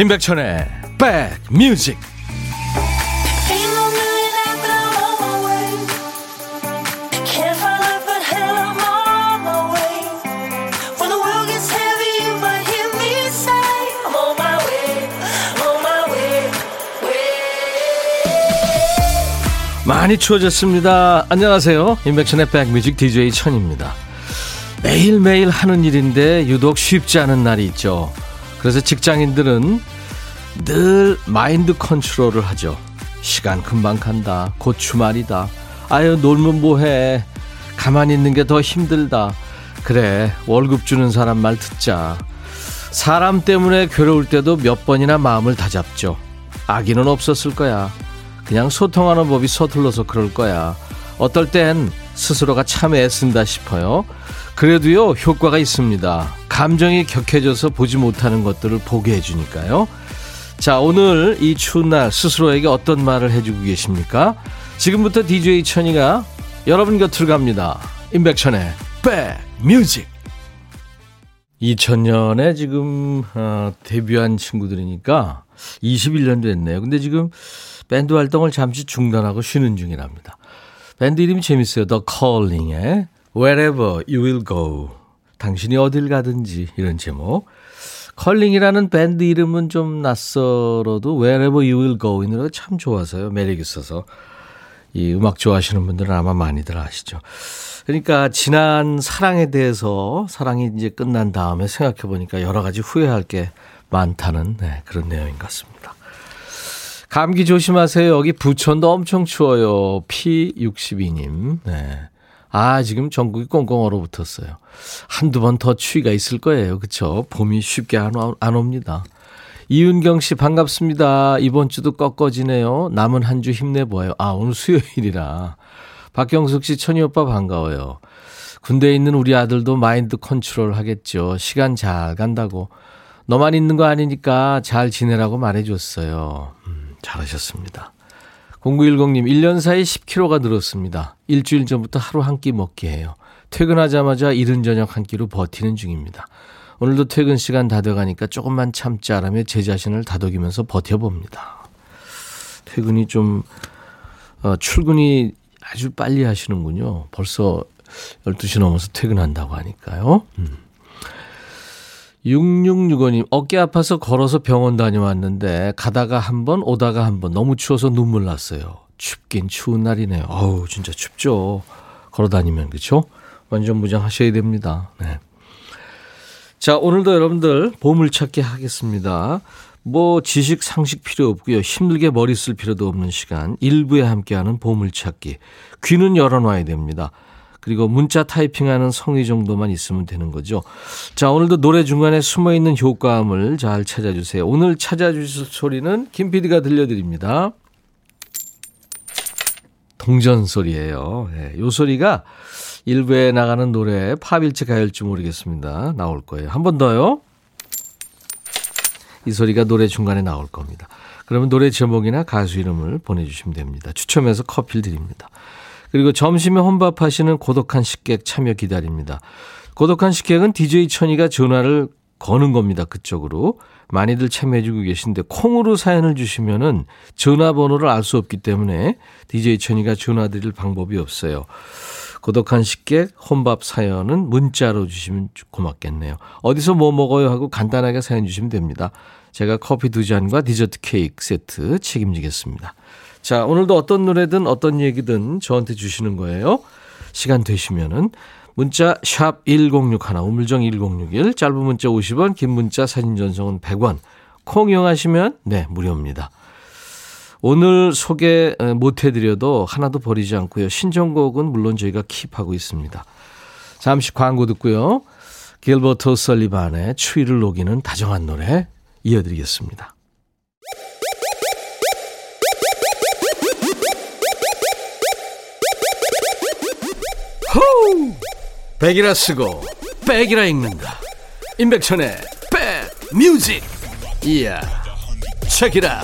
임백천의 백뮤직 많이 추워졌습니다. 안녕하세요. 임백천의 백뮤직 DJ 천입니다. 매일매일 하는 일인데 유독 쉽지 않은 날이 있죠. 그래서 직장인들은 늘 마인드 컨트롤을 하죠. 시간 금방 간다. 곧 주말이다. 아유, 놀면 뭐해. 가만히 있는 게 더 힘들다. 그래, 월급 주는 사람 말 듣자. 사람 때문에 괴로울 때도 몇 번이나 마음을 다잡죠. 악의는 없었을 거야. 그냥 소통하는 법이 서툴러서 그럴 거야. 어떨 땐 스스로가 참 애쓴다 싶어요. 그래도요, 효과가 있습니다. 감정이 격해져서 보지 못하는 것들을 보게 해주니까요. 자, 오늘 이 추운 날 스스로에게 어떤 말을 해주고 계십니까? 지금부터 DJ 천이가 여러분 곁을 갑니다. 임백천의 백뮤직. 2000년에 지금 어, 데뷔한 친구들이니까 21년 됐네요. 근데 지금 밴드 활동을 잠시 중단하고 쉬는 중이랍니다. 밴드 이름이 재밌어요. The Calling의 Wherever You Will Go. 당신이 어딜 가든지 이런 제목. Calling이라는 밴드 이름은 좀 낯설어도 Wherever You Will Go 이 노래가 참 좋아서요. 매력 있어서. 이 음악 좋아하시는 분들은 아마 많이들 아시죠. 그러니까 지난 사랑에 대해서 사랑이 이제 끝난 다음에 생각해 보니까 여러 가지 후회할 게 많다는 네, 그런 내용인 것 같습니다. 감기 조심하세요. 여기 부천도 엄청 추워요. P62님. 네. 아, 지금 전국이 꽁꽁 얼어붙었어요. 한두 번 더 추위가 있을 거예요. 그쵸? 봄이 쉽게 안, 안 옵니다. 이윤경 씨 반갑습니다. 이번 주도 꺾어지네요. 남은 한 주 힘내보아요. 아, 오늘 수요일이라. 박경숙 씨, 천희 오빠 반가워요. 군대에 있는 우리 아들도 마인드 컨트롤 하겠죠. 시간 잘 간다고. 너만 있는 거 아니니까 잘 지내라고 말해줬어요. 음, 잘하셨습니다. 0910님, 1년 사이 10kg가 늘었습니다. 일주일 전부터 하루 한 끼 먹기 해요. 퇴근하자마자 이른 저녁 한 끼로 버티는 중입니다. 오늘도 퇴근 시간 다 돼가니까 조금만 참자라며 제 자신을 다독이면서 버텨봅니다. 퇴근이 좀, 어, 출근이 아주 빨리 하시는군요. 벌써 12시 넘어서 퇴근한다고 하니까요. 음. 6665님, 어깨 아파서 걸어서 병원 다녀왔는데, 가다가 한 번, 오다가 한 번, 너무 추워서 눈물 났어요. 춥긴 추운 날이네요. 어우, 진짜 춥죠. 걸어 다니면, 그쵸? 완전 무장하셔야 됩니다. 네. 자, 오늘도 여러분들 보물찾기 하겠습니다. 뭐, 지식, 상식 필요 없고요. 힘들게 머리 쓸 필요도 없는 시간. 일부에 함께하는 보물찾기. 귀는 열어놔야 됩니다. 그리고 문자 타이핑하는 성의 정도만 있으면 되는 거죠. 자, 오늘도 노래 중간에 숨어 있는 효과음을 잘 찾아주세요. 오늘 찾아주실 소리는 김 PD가 들려드립니다. 동전 소리예요. 네, 요 소리가 일부에 나가는 노래 팝일지 가일지 모르겠습니다. 나올 거예요. 한 번 더요. 이 소리가 노래 중간에 나올 겁니다. 그러면 노래 제목이나 가수 이름을 보내주시면 됩니다. 추첨해서 커피를 드립니다. 그리고 점심에 혼밥하시는 고독한 식객 참여 기다립니다. 고독한 식객은 DJ 천이가 전화를 거는 겁니다. 그쪽으로. 많이들 참여해주고 계신데 콩으로 사연을 주시면은 전화번호를 알 수 없기 때문에 DJ 천이가 전화 드릴 방법이 없어요. 고독한 식객 혼밥 사연은 문자로 주시면 고맙겠네요. 어디서 뭐 먹어요 하고 간단하게 사연 주시면 됩니다. 제가 커피 두 잔과 디저트 케이크 세트 책임지겠습니다. 자, 오늘도 어떤 노래든 어떤 얘기든 저한테 주시는 거예요. 시간 되시면은 문자 샵 1061, 우물정 1061, 짧은 문자 50원, 긴 문자 사진 전송은 100원. 콩 이용하시면 네, 무료입니다. 오늘 소개 못 해드려도 하나도 버리지 않고요. 신청곡은 물론 저희가 킵하고 있습니다. 잠시 광고 듣고요. 길버트 설리반의 추위를 녹이는 다정한 노래 이어드리겠습니다. 호우! 백이라 쓰고 백이라 읽는다. 임백천의 백 뮤직. 이야. 책이라.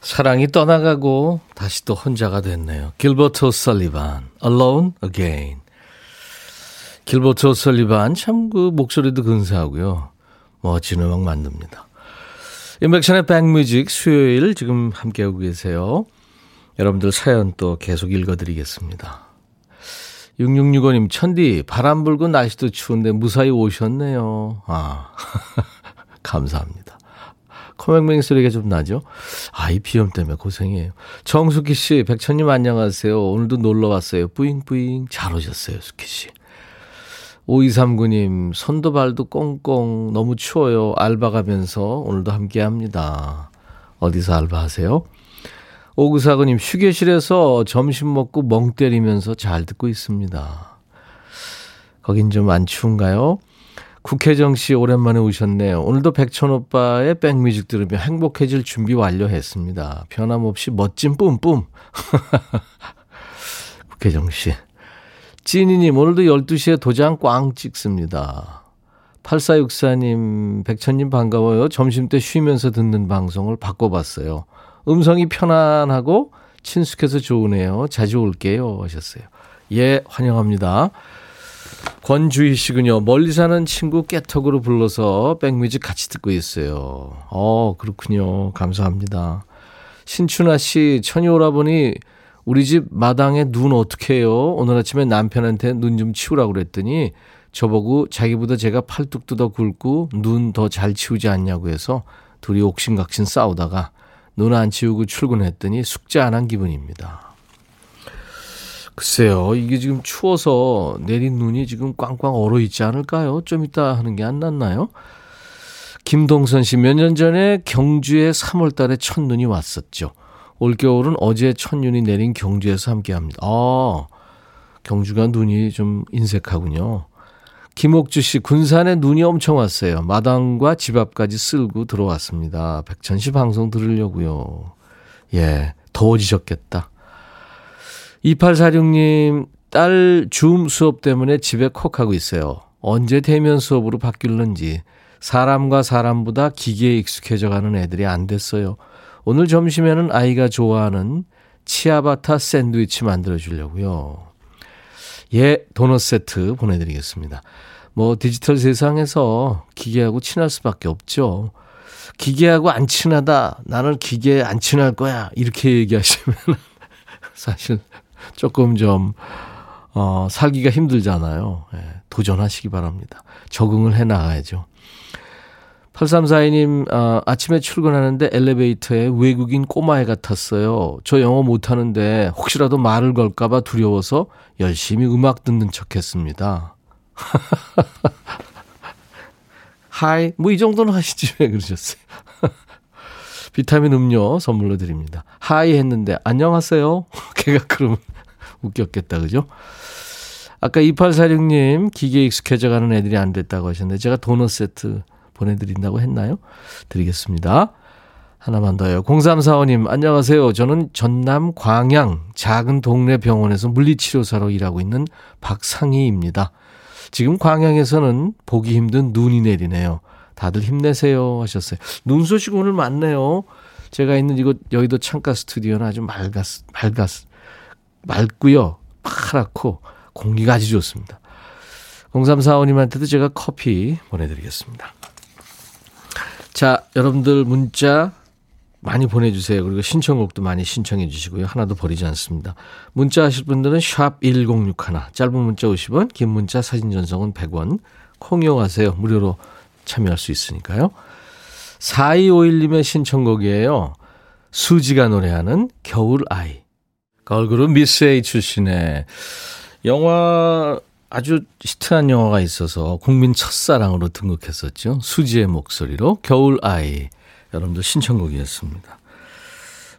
사랑이 떠나가고 다시 또 혼자가 됐네요. 길버트 설리반, Alone Again. 길버트 오설리반 참 그 목소리도 근사하고요. 멋진 음악 만듭니다. 인백션의 백뮤직 수요일 지금 함께하고 계세요. 여러분들 사연 또 계속 읽어드리겠습니다. 6665님, 천디, 바람 불고 날씨도 추운데 무사히 오셨네요. 아, 감사합니다. 코맹맹 소리가 좀 나죠? 아, 이 비염 때문에 고생이에요. 정숙희 씨, 백천님 안녕하세요. 오늘도 놀러 왔어요. 뿌잉뿌잉. 잘 오셨어요, 숙희 씨. 5239님, 손도 발도 꽁꽁 너무 추워요. 알바 가면서 오늘도 함께 합니다. 어디서 알바하세요? 5949님, 휴게실에서 점심 먹고 멍 때리면서 잘 듣고 있습니다. 거긴 좀 안 추운가요? 국혜정 씨 오랜만에 오셨네요. 오늘도 백천 오빠의 백뮤직 들으며 행복해질 준비 완료했습니다. 변함없이 멋진 뿜뿜. 국혜정 씨. 찐이님, 오늘도 12시에 도장 꽝 찍습니다. 8464님, 백천님 반가워요. 점심 때 쉬면서 듣는 방송을 바꿔봤어요. 음성이 편안하고 친숙해서 좋으네요. 자주 올게요. 하셨어요. 예, 환영합니다. 권주희 씨군요. 멀리 사는 친구 깨톡으로 불러서 백뮤직 같이 듣고 있어요. 어, 그렇군요. 감사합니다. 신춘아 씨, 천이 오라보니 우리 집 마당에 눈 어떻게 해요? 오늘 아침에 남편한테 눈 좀 치우라고 그랬더니 저보고 자기보다 제가 팔뚝도 더 굵고 눈 더 잘 치우지 않냐고 해서 둘이 옥신각신 싸우다가 눈 안 치우고 출근했더니 숙제 안 한 기분입니다. 글쎄요, 이게 지금 추워서 내린 눈이 지금 꽝꽝 얼어 있지 않을까요? 좀 이따 하는 게 안 낫나요? 김동선 씨, 몇 년 전에 경주에 3월 달에 첫눈이 왔었죠. 올겨울은 어제 첫눈이 내린 경주에서 함께 합니다. 아, 경주가 눈이 좀 인색하군요. 김옥주 씨, 군산에 눈이 엄청 왔어요. 마당과 집 앞까지 쓸고 들어왔습니다. 백천 씨 방송 들으려고요. 예, 더워지셨겠다. 2846님, 딸 줌 수업 때문에 집에 콕 하고 있어요. 언제 대면 수업으로 바뀔는지 사람과 사람보다 기계에 익숙해져 가는 애들이 안 됐어요. 오늘 점심에는 아이가 좋아하는 치아바타 샌드위치 만들어 주려고요. 예, 도넛 세트 보내드리겠습니다. 뭐 디지털 세상에서 기계하고 친할 수밖에 없죠. 기계하고 안 친하다. 나는 기계에 안 친할 거야. 이렇게 얘기하시면 사실 조금 좀, 어, 살기가 힘들잖아요. 예, 도전하시기 바랍니다. 적응을 해 나가야죠. 8342님, 아, 아침에 출근하는데 엘리베이터에 외국인 꼬마애 같았어요. 저 영어 못하는데 혹시라도 말을 걸까봐 두려워서 열심히 음악 듣는 척 했습니다. Hi, 뭐 이 정도는 하시지 왜 그러셨어요? 비타민 음료 선물로 드립니다. Hi 했는데 안녕하세요. 걔가 그러면 웃겼겠다, 그죠? 아까 2846님 기계에 익숙해져 가는 애들이 안 됐다고 하셨는데 제가 도넛 세트 보내드린다고 했나요? 드리겠습니다. 하나만 더요. 0345님, 안녕하세요. 저는 전남 광양 작은 동네 병원에서 물리치료사로 일하고 있는 박상희입니다. 지금 광양에서는 보기 힘든 눈이 내리네요. 다들 힘내세요 하셨어요. 눈 소식 오늘 많네요. 제가 있는 이곳 여의도 창가 스튜디오는 아주 맑았, 맑았, 맑고요. 파랗고 공기가 아주 좋습니다. 0345님한테도 제가 커피 보내드리겠습니다. 자, 여러분들 문자 많이 보내주세요. 그리고 신청곡도 많이 신청해 주시고요. 하나도 버리지 않습니다. 문자 하실 분들은 샵 1061, 짧은 문자 50원, 긴 문자 사진 전송은 100원, 콩 이용하세요. 무료로 참여할 수 있으니까요. 4251님의 신청곡이에요. 수지가 노래하는 겨울아이. 걸그룹 미스 A 출신의 영화 아주 히트한 영화가 있어서 국민 첫사랑으로 등극했었죠. 수지의 목소리로 겨울 아이 여러분들 신청곡이었습니다.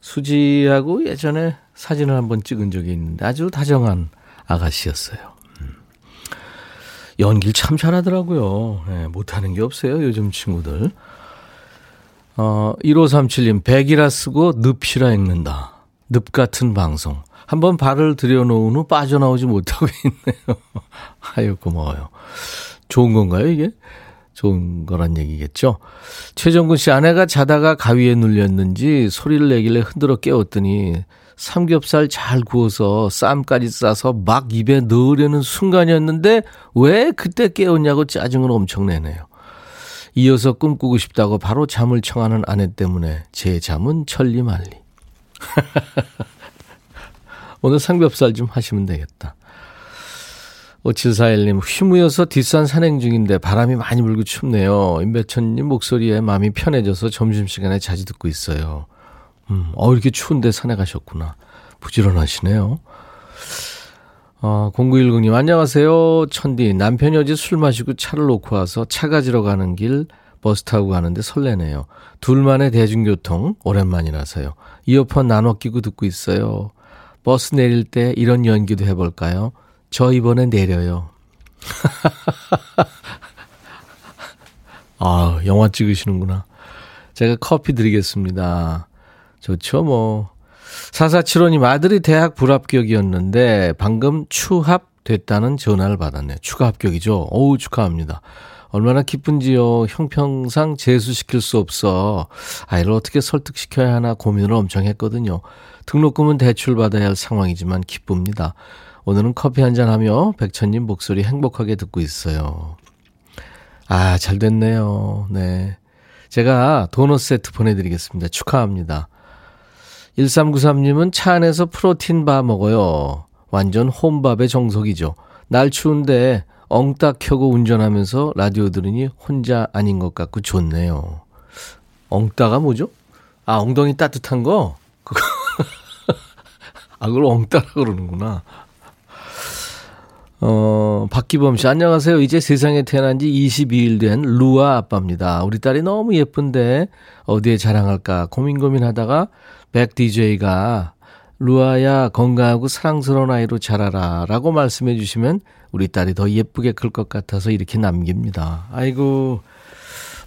수지하고 예전에 사진을 한번 찍은 적이 있는데 아주 다정한 아가씨였어요. 음. 연기를 참 잘하더라고요. 네, 못하는 게 없어요. 요즘 친구들. 어, 1537님, 백이라 쓰고 늪이라 읽는다. 늪 같은 방송. 한번 발을 들여놓은 후 빠져나오지 못하고 있네요. 아유, 고마워요. 좋은 건가요, 이게? 좋은 거란 얘기겠죠. 최정근 씨 아내가 자다가 가위에 눌렸는지 소리를 내길래 흔들어 깨웠더니 삼겹살 잘 구워서 쌈까지 싸서 막 입에 넣으려는 순간이었는데 왜 그때 깨웠냐고 짜증을 엄청 내네요. 이어서 꿈꾸고 싶다고 바로 잠을 청하는 아내 때문에 제 잠은 천리말리. 오늘 삼겹살 좀 하시면 되겠다. 5741님, 휘무여서 뒷산 산행 중인데 바람이 많이 불고 춥네요. 임배천님 목소리에 마음이 편해져서 점심시간에 자주 듣고 있어요. 음, 어, 이렇게 추운데 산에 가셨구나. 부지런하시네요. 어, 0910님, 안녕하세요. 천디. 남편이 어제 술 마시고 차를 놓고 와서 차 가지러 가는 길 버스 타고 가는데 설레네요. 둘만의 대중교통, 오랜만이라서요. 이어폰 나눠 끼고 듣고 있어요. 버스 내릴 때 이런 연기도 해볼까요? 저 이번에 내려요. 아, 영화 찍으시는구나. 제가 커피 드리겠습니다. 좋죠, 뭐. 4475님 아들이 대학 불합격이었는데 방금 추합됐다는 전화를 받았네요. 추가 합격이죠. 어우, 축하합니다. 얼마나 기쁜지요. 형평상 재수시킬 수 없어. 아이를 어떻게 설득시켜야 하나 고민을 엄청 했거든요. 등록금은 대출 받아야 할 상황이지만 기쁩니다. 오늘은 커피 한 잔 하며 백천님 목소리 행복하게 듣고 있어요. 아, 잘 됐네요. 네. 제가 도넛 세트 보내드리겠습니다. 축하합니다. 1393님은 차 안에서 프로틴 바 먹어요. 완전 홈밥의 정석이죠. 날 추운데 엉딱 켜고 운전하면서 라디오 들으니 혼자 아닌 것 같고 좋네요. 엉따가 뭐죠? 아, 엉덩이 따뜻한 거? 그거. 아, 그걸 엉따라 그러는구나. 어, 박기범 씨, 안녕하세요. 이제 세상에 태어난 지 22일 된 루아 아빠입니다. 우리 딸이 너무 예쁜데 어디에 자랑할까 고민 고민하다가 백 DJ가 루아야 건강하고 사랑스러운 아이로 자라라 라고 말씀해 주시면 우리 딸이 더 예쁘게 클 것 같아서 이렇게 남깁니다. 아이고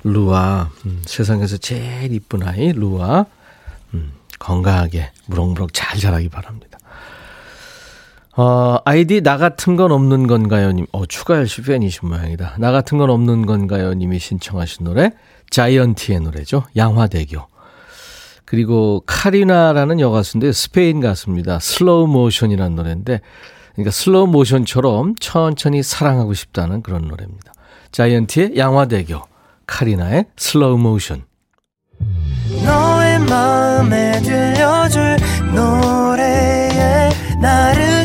루아 음, 세상에서 제일 이쁜 아이 루아 음, 건강하게 무럭무럭 잘 자라기 바랍니다. 어, 아이디 나 같은 건 없는 건가요?님. 어, 추가열 씨 팬이신 모양이다. 나 같은 건 없는 건가요?님이 신청하신 노래 자이언티의 노래죠. 양화대교. 그리고 카리나라는 여가수인데 스페인 가수입니다. Slow Motion이라는 노래인데 그러니까 슬로우 모션처럼 천천히 사랑하고 싶다는 그런 노래입니다. 자이언티의 양화대교, 카리나의 Slow Motion. 너의 마음에 들려줄 노래에 나를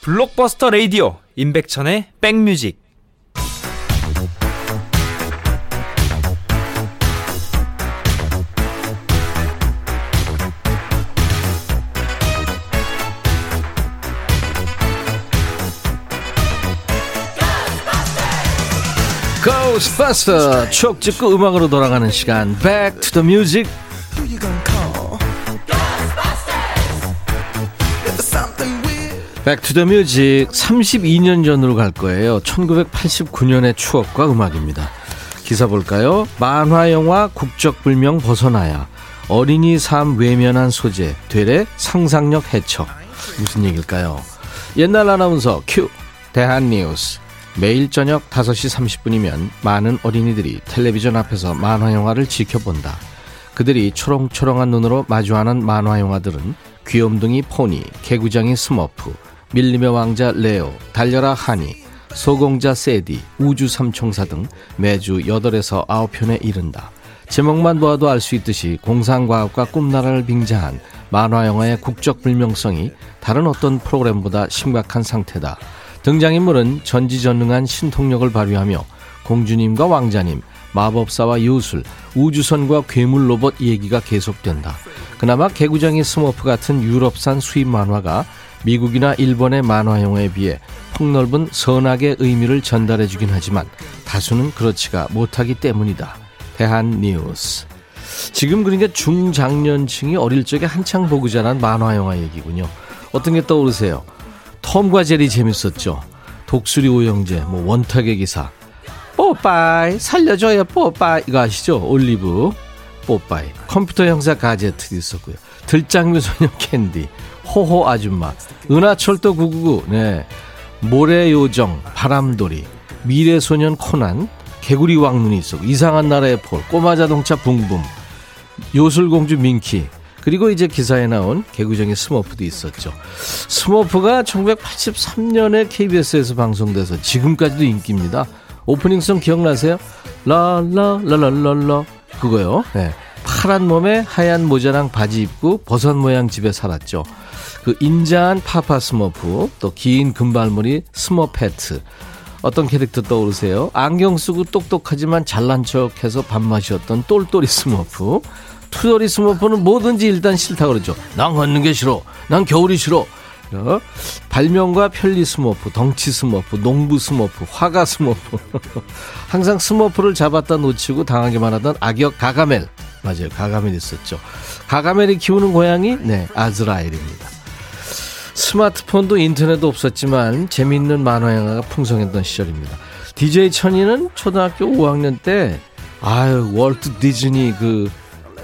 블록버스터 레이디오 임백천의 백뮤직. 고스버스터 추억 찍고 음악으로 돌아가는 시간. Back to the Music Music 32년 전으로 갈 거예요 1989년의 추억과 음악입니다 기사 볼까요? 만화 영화 국적불명 벗어나야 어린이 삶 외면한 소재 되레 상상력 해쳐 무슨 얘기일까요? 옛날 아나운서 큐 대한 뉴스 매일 저녁 5시 30분이면 많은 어린이들이 텔레비전 앞에서 만화 영화를 지켜본다. 그들이 초롱초롱한 눈으로 마주하는 만화 영화들은 귀염둥이 포니, 개구장이 스머프, 밀림의 왕자 레오, 달려라 하니, 소공자 세디, 우주 삼총사 등 매주 8에서 9편에 이른다. 제목만 보아도 알 수 있듯이 공상과학과 꿈나라를 빙자한 만화 영화의 국적 불명성이 다른 어떤 프로그램보다 심각한 상태다. 등장인물은 전지전능한 신통력을 발휘하며 공주님과 왕자님, 마법사와 요술, 우주선과 괴물 로봇 얘기가 계속된다. 그나마 개구장이 스머프 같은 유럽산 수입 만화가 미국이나 일본의 만화 영화에 비해 폭넓은 선악의 의미를 전달해주긴 하지만 다수는 그렇지가 못하기 때문이다. 대한 뉴스. 지금 그러니까 중장년층이 어릴 적에 한창 보고 자란 만화 영화 얘기군요. 어떤 게 떠오르세요? 톰과 제리 재밌었죠. 독수리 오형제, 뭐 원탁의 기사, 뽀빠이 살려줘요 뽀빠이 이거 아시죠? 올리브 뽀빠이 컴퓨터 형사 가제트도 있었고요. 들장미 소녀 캔디, 호호 아줌마, 은하철도 999, 네 모래요정, 바람돌이, 미래소년 코난, 개구리 왕눈이 있었고 이상한 나라의 폴, 꼬마 자동차 붕붕, 요술공주 민키, 그리고 이제 기사에 나온 개구쟁이 스머프도 있었죠. 스머프가 1983년에 KBS에서 방송돼서 지금까지도 인기입니다. 오프닝송 기억나세요? 라라라라라라 그거요. 네. 파란 몸에 하얀 모자랑 바지 입고 버섯 모양 집에 살았죠. 그 인자한 파파 스머프, 또 긴 금발머리 스머페트. 어떤 캐릭터 떠오르세요? 안경 쓰고 똑똑하지만 잘난 척해서 밥맛이었던 똘똘이 스머프. 투덜이 스머프는 뭐든지 일단 싫다 그러죠. 난 걷는 게 싫어. 난 겨울이 싫어. 어? 발명과 편리 스머프, 덩치 스머프, 농부 스머프, 화가 스머프. 항상 스머프를 잡았다 놓치고 당하기만 하던 악역 가가멜. 맞아요. 가가멜 있었죠. 가가멜이 키우는 고양이? 네, 아즈라엘입니다. 스마트폰도 인터넷도 없었지만 재미있는 만화 영화가 풍성했던 시절입니다. DJ 천이는 초등학교 5학년 때 아유 월트 디즈니 그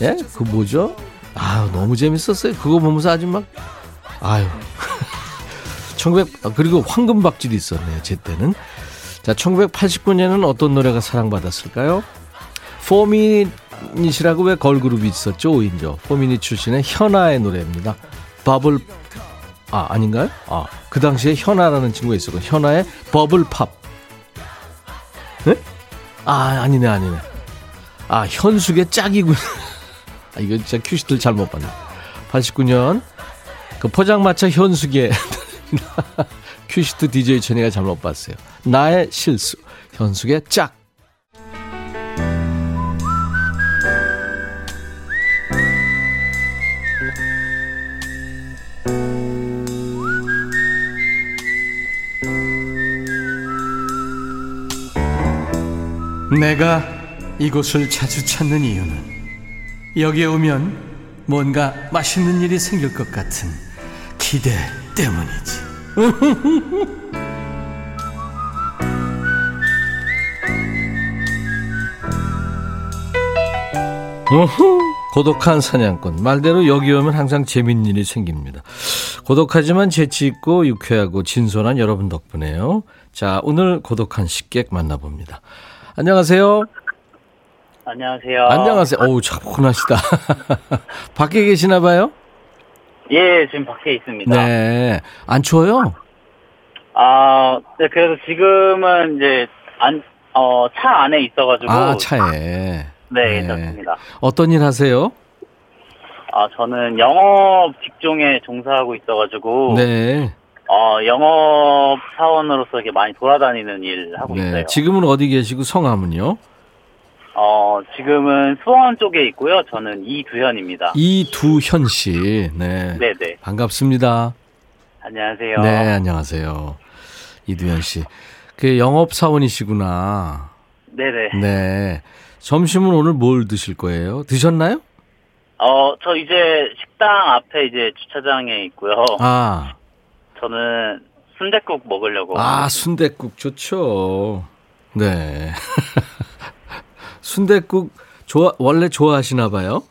예? 그 뭐죠? 아유 너무 재밌었어요. 그거 보면서 아주 막 아유 1900 아, 그리고 황금박쥐도 있었네요. 제 때는 자 1989년에는 어떤 노래가 사랑받았을까요? 포미닛이라고 왜 걸그룹이 있었죠? 5인조 포미닛 출신의 현아의 노래입니다. 버블 아 아닌가요? 아 그 당시에 현아라는 친구가 있었고 현아의 버블팝. 네? 아 아니네 아니네. 아 현숙의 짝이군. 아 이거 진짜 큐시트를 잘못 봤네. 89년 그 포장마차 현숙의 큐시트 DJ 천이가 잘못 봤어요. 나의 실수. 현숙의 짝 내가 이곳을 자주 찾는 이유는 여기에 오면 뭔가 맛있는 일이 생길 것 같은 기대 때문이지. 고독한 사냥꾼. 말대로 여기 오면 항상 재밌는 일이 생깁니다. 고독하지만 재치있고 유쾌하고 진솔한 여러분 덕분에요. 자, 오늘 고독한 식객 만나봅니다. 안녕하세요. 안녕하세요. 안녕하세요. 어우, 차분하시다. 밖에 계시나 봐요? 예, 지금 밖에 있습니다. 네. 안 추워요? 아, 네, 그래서 지금은 이제 안, 어, 차 안에 있어가지고. 아, 차에. 네, 괜찮습니다. 어떤 일 하세요? 아, 저는 영업 직종에 종사하고 있어가지고. 네. 어, 영업 사원으로서 이렇게 많이 돌아다니는 일 하고 네. 있어요. 지금은 어디 계시고 성함은요? 어, 지금은 수원 쪽에 있고요. 저는 이두현입니다. 이두현 씨. 네. 네 네. 반갑습니다. 안녕하세요. 네, 안녕하세요. 이두현 씨. 그 영업 사원이시구나. 네 네. 네. 점심은 오늘 뭘 드실 거예요? 드셨나요? 어, 저 이제 식당 앞에 이제 주차장에 있고요. 아. 저는 순댓국 먹으려고. 아, 순댓국 좋죠. 네. 순댓국 좋아 원래 좋아하시나 봐요?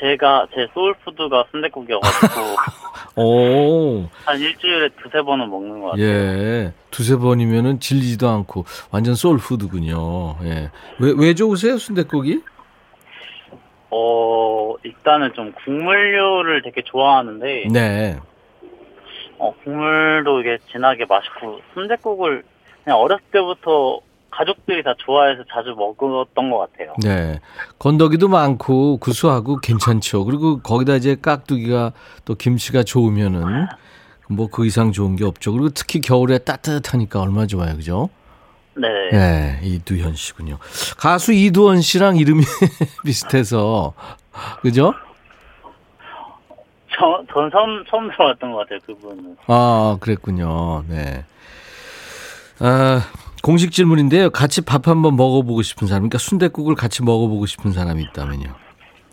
제가 제 소울푸드가 순댓국이어가지고 오. 한 일주일에 두세 번은 먹는 것 같아요. 예. 두세 번이면은 질리지도 않고 완전 소울푸드군요. 예. 왜, 왜 좋으세요, 순댓국이? 어 일단은 좀 국물류를 되게 좋아하는데 네. 어, 국물도 이게 진하게 맛있고 순댓국을 그냥 어렸을 때부터 가족들이 다 좋아해서 자주 먹었던 것 같아요. 네. 건더기도 많고 구수하고 괜찮죠. 그리고 거기다 이제 깍두기가 또 김치가 좋으면은 뭐 그 이상 좋은 게 없죠. 그리고 특히 겨울에 따뜻하니까 얼마나 좋아요. 그죠? 네. 네. 이두현 씨군요. 가수 이두원 씨랑 이름이 비슷해서 그죠? 저, 전 처음, 처음 들어봤던 것 같아요, 그분은. 아, 그랬군요. 네. 아, 공식 질문인데요. 같이 밥 한번 먹어보고 싶은 사람, 그러니까 순대국을 같이 먹어보고 싶은 사람이 있다면요.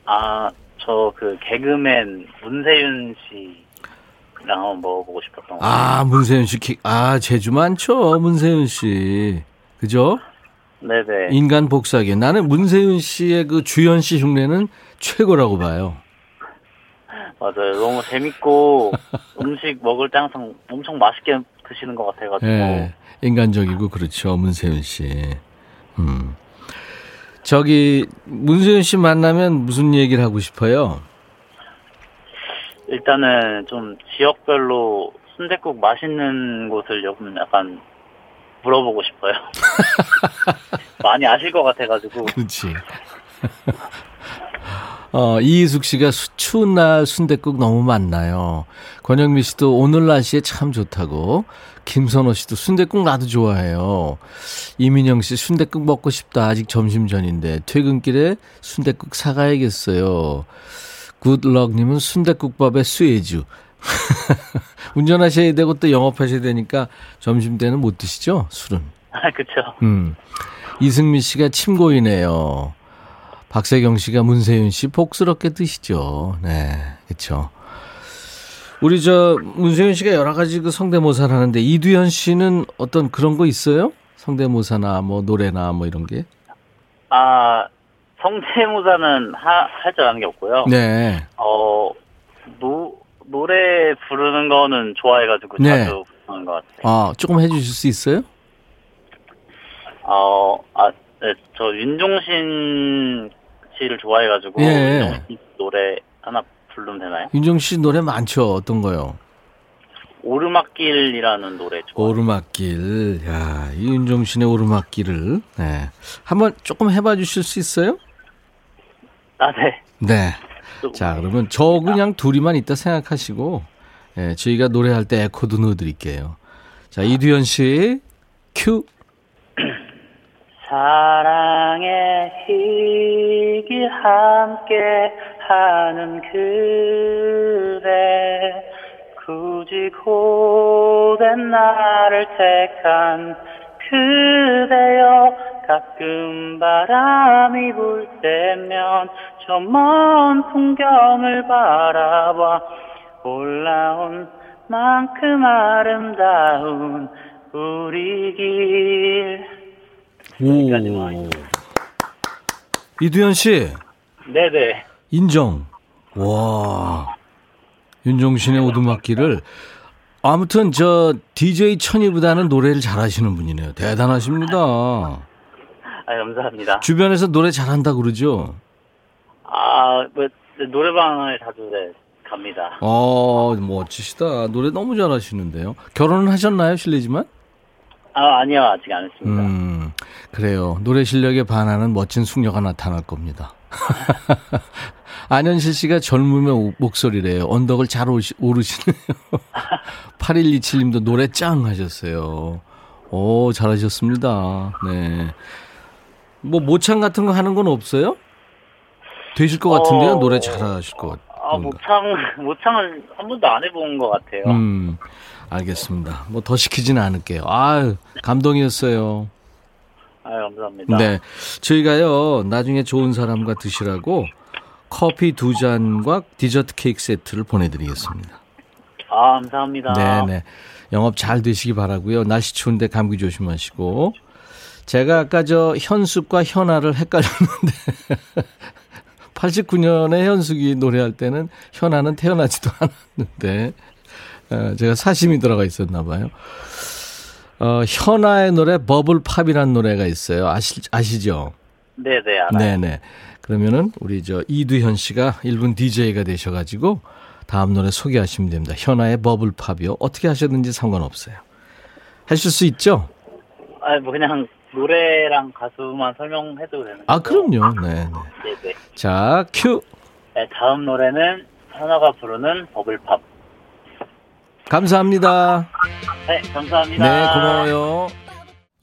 아, 저 그 개그맨 문세윤 씨랑 한번 먹어보고 싶었던 거. 아, 문세윤 씨, 기- 아, 제주 많죠, 문세윤 씨. 그죠? 네네. 인간 복사기. 나는 문세윤 씨의 그 주연 씨 흉내는 최고라고 봐요. 맞아요. 너무 재밌고 음식 먹을 때 항상 엄청 맛있게 드시는 것 같아가지고. 예, 인간적이고 그렇죠, 문세윤 씨. 음. 저기, 문세윤 씨 만나면 무슨 얘기를 하고 싶어요? 일단은 좀 지역별로 순댓국 맛있는 곳을 조금 약간 물어보고 싶어요. 많이 아실 것 같아가지고. 그렇지. 어, 이희숙 씨가 수- 추운 날 순댓국 너무 많나요? 권영미 씨도 오늘 날씨에 참 좋다고. 김선호 씨도 순댓국 나도 좋아해요. 이민영 씨 순댓국 먹고 싶다. 아직 점심 전인데 퇴근길에 순댓국 사가야겠어요. 굿럭 님은 순댓국밥에 수혜주. 운전하셔야 되고 또 영업하셔야 되니까 점심 때는 못 드시죠? 술은. 아, 그쵸. 음. 이승미 씨가 침고이네요. 박세경 씨가 문세윤 씨 복스럽게 드시죠. 네, 그렇죠. 우리 저 문세윤 씨가 여러 가지 그 성대모사를 하는데 이두현 씨는 어떤 그런 거 있어요? 성대모사나 뭐 노래나 뭐 이런 게? 아, 성대모사는 하, 할줄 아는 게 없고요. 네. 어, 노, 노래 부르는 거는 좋아해가지고 네. 자주 부르는 것 같아요. 아, 조금 해주실 수 있어요? 어, 아, 네, 저 윤종신 씨를 좋아해가지고 예. 노래 하나 부르면 되나요? 윤정 씨 노래 많죠. 어떤 거요? 오르막길이라는 노래 좋아. 오르막길. 야, 이 윤종 신의 오르막길을. 네. 한번 조금 해봐 주실 수 있어요? 아, 네. 네. 또- 자, 그러면 저 그냥 둘이만 있다 생각하시고, 예, 저희가 노래할 때 에코도 넣어드릴게요. 자, 이두현 씨, 큐. 사랑의 희길 함께 하는 그대 굳이 고된 나를 택한 그대여 가끔 바람이 불 때면 저 먼 풍경을 바라봐 올라온 만큼 아름다운 우리 길 오. 여기까지만 이두현 씨, 네네. 인정. 와. 윤종신의 오두막길을. 아무튼 저 DJ 천이보다는 노래를 잘하시는 분이네요. 대단하십니다. 아, 감사합니다. 주변에서 노래 잘한다 그러죠? 아, 뭐, 노래방을 자주 네, 갑니다. 어, 멋지시다. 노래 너무 잘하시는데요. 결혼은 하셨나요, 실례지만? 아, 아니요, 아직 안 했습니다. 음, 그래요. 노래 실력에 반하는 멋진 숙녀가 나타날 겁니다. 안현실 씨가 오- 목소리래요. 언덕을 잘 오시, 오르시네요. 8127님도 노래 짱 하셨어요. 오, 잘하셨습니다. 네. 뭐, 모창 같은 거 하는 건 없어요? 되실 것 같은데요? 어, 노래 잘하실 것 같아요. 아, 모창, 모창을 한 번도 안 해본 것 같아요. 음, 알겠습니다. 뭐 더 시키지는 않을게요. 아유, 감동이었어요. 아, 감사합니다. 네. 저희가요, 나중에 좋은 사람과 드시라고 커피 두 잔과 디저트 케이크 세트를 보내드리겠습니다. 아, 감사합니다. 네네. 영업 잘 되시기 바라고요 날씨 추운데 감기 조심하시고. 제가 아까 저 현숙과 현아를 헷갈렸는데 89년에 현숙이 노래할 때는 현아는 태어나지도 않았는데 어, 제가 사심이 들어가 있었나 봐요. 어, 현아의 노래 버블팝이라는 노래가 있어요. 아시, 아시죠? 네네, 알아요. 네네. 그러면은 우리 저 이두현 씨가 1분 DJ가 되셔가지고 다음 노래 소개하시면 됩니다. 현아의 버블팝이요. 어떻게 하셨는지 상관없어요. 하실 수 있죠? 아, 뭐, 그냥 노래랑 가수만 설명해도 되는 아? 그럼요. 네네. 네네. 자, 큐. 네, 다음 노래는 현아가 부르는 버블팝. 감사합니다. 네, 감사합니다. 네, 고마워요.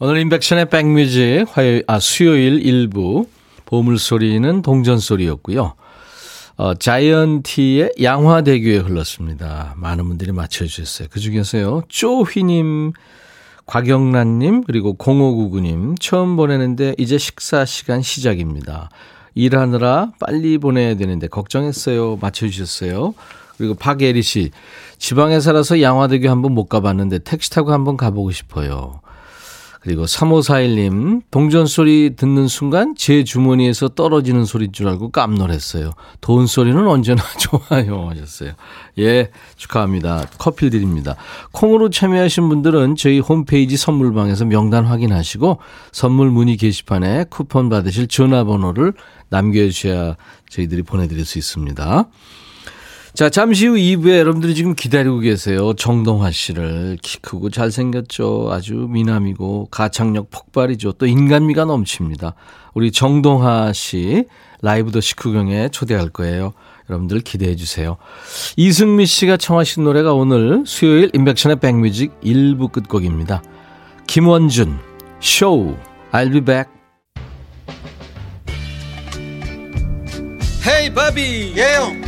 오늘 인백션의 백뮤직 화요일, 아, 수요일 일부 보물소리는 동전소리였고요. 어, 자이언티의 양화대교에 흘렀습니다. 많은 분들이 맞춰주셨어요. 그 중에서요, 쪼휘님 곽영란님, 그리고 0599님, 처음 보내는데 이제 식사 시간 시작입니다. 일하느라 빨리 보내야 되는데 걱정했어요. 맞춰주셨어요. 그리고 박예리 씨, 지방에 살아서 양화대교 한번 못 가봤는데 택시 타고 한번 가보고 싶어요. 그리고 3541님, 동전 소리 듣는 순간 제 주머니에서 떨어지는 소리인 줄 알고 깜놀했어요. 돈 소리는 언제나 좋아요. 하셨어요. 예, 축하합니다. 커피 드립니다. 콩으로 참여하신 분들은 저희 홈페이지 선물방에서 명단 확인하시고 선물 문의 게시판에 쿠폰 받으실 전화번호를 남겨주셔야 저희들이 보내드릴 수 있습니다. 자, 잠시 후 2부에 여러분들이 지금 기다리고 계세요. 정동화 씨를. 키 크고 잘생겼죠. 아주 미남이고, 가창력 폭발이죠. 또 인간미가 넘칩니다. 우리 정동화 씨 라이브 더 식후경에 초대할 거예요. 여러분들 기대해 주세요. 이승미 씨가 청하신 노래가 오늘 수요일 인백션의 백뮤직 1부 끝곡입니다. 김원준, 쇼, I'll be back. 헤이 바비 예영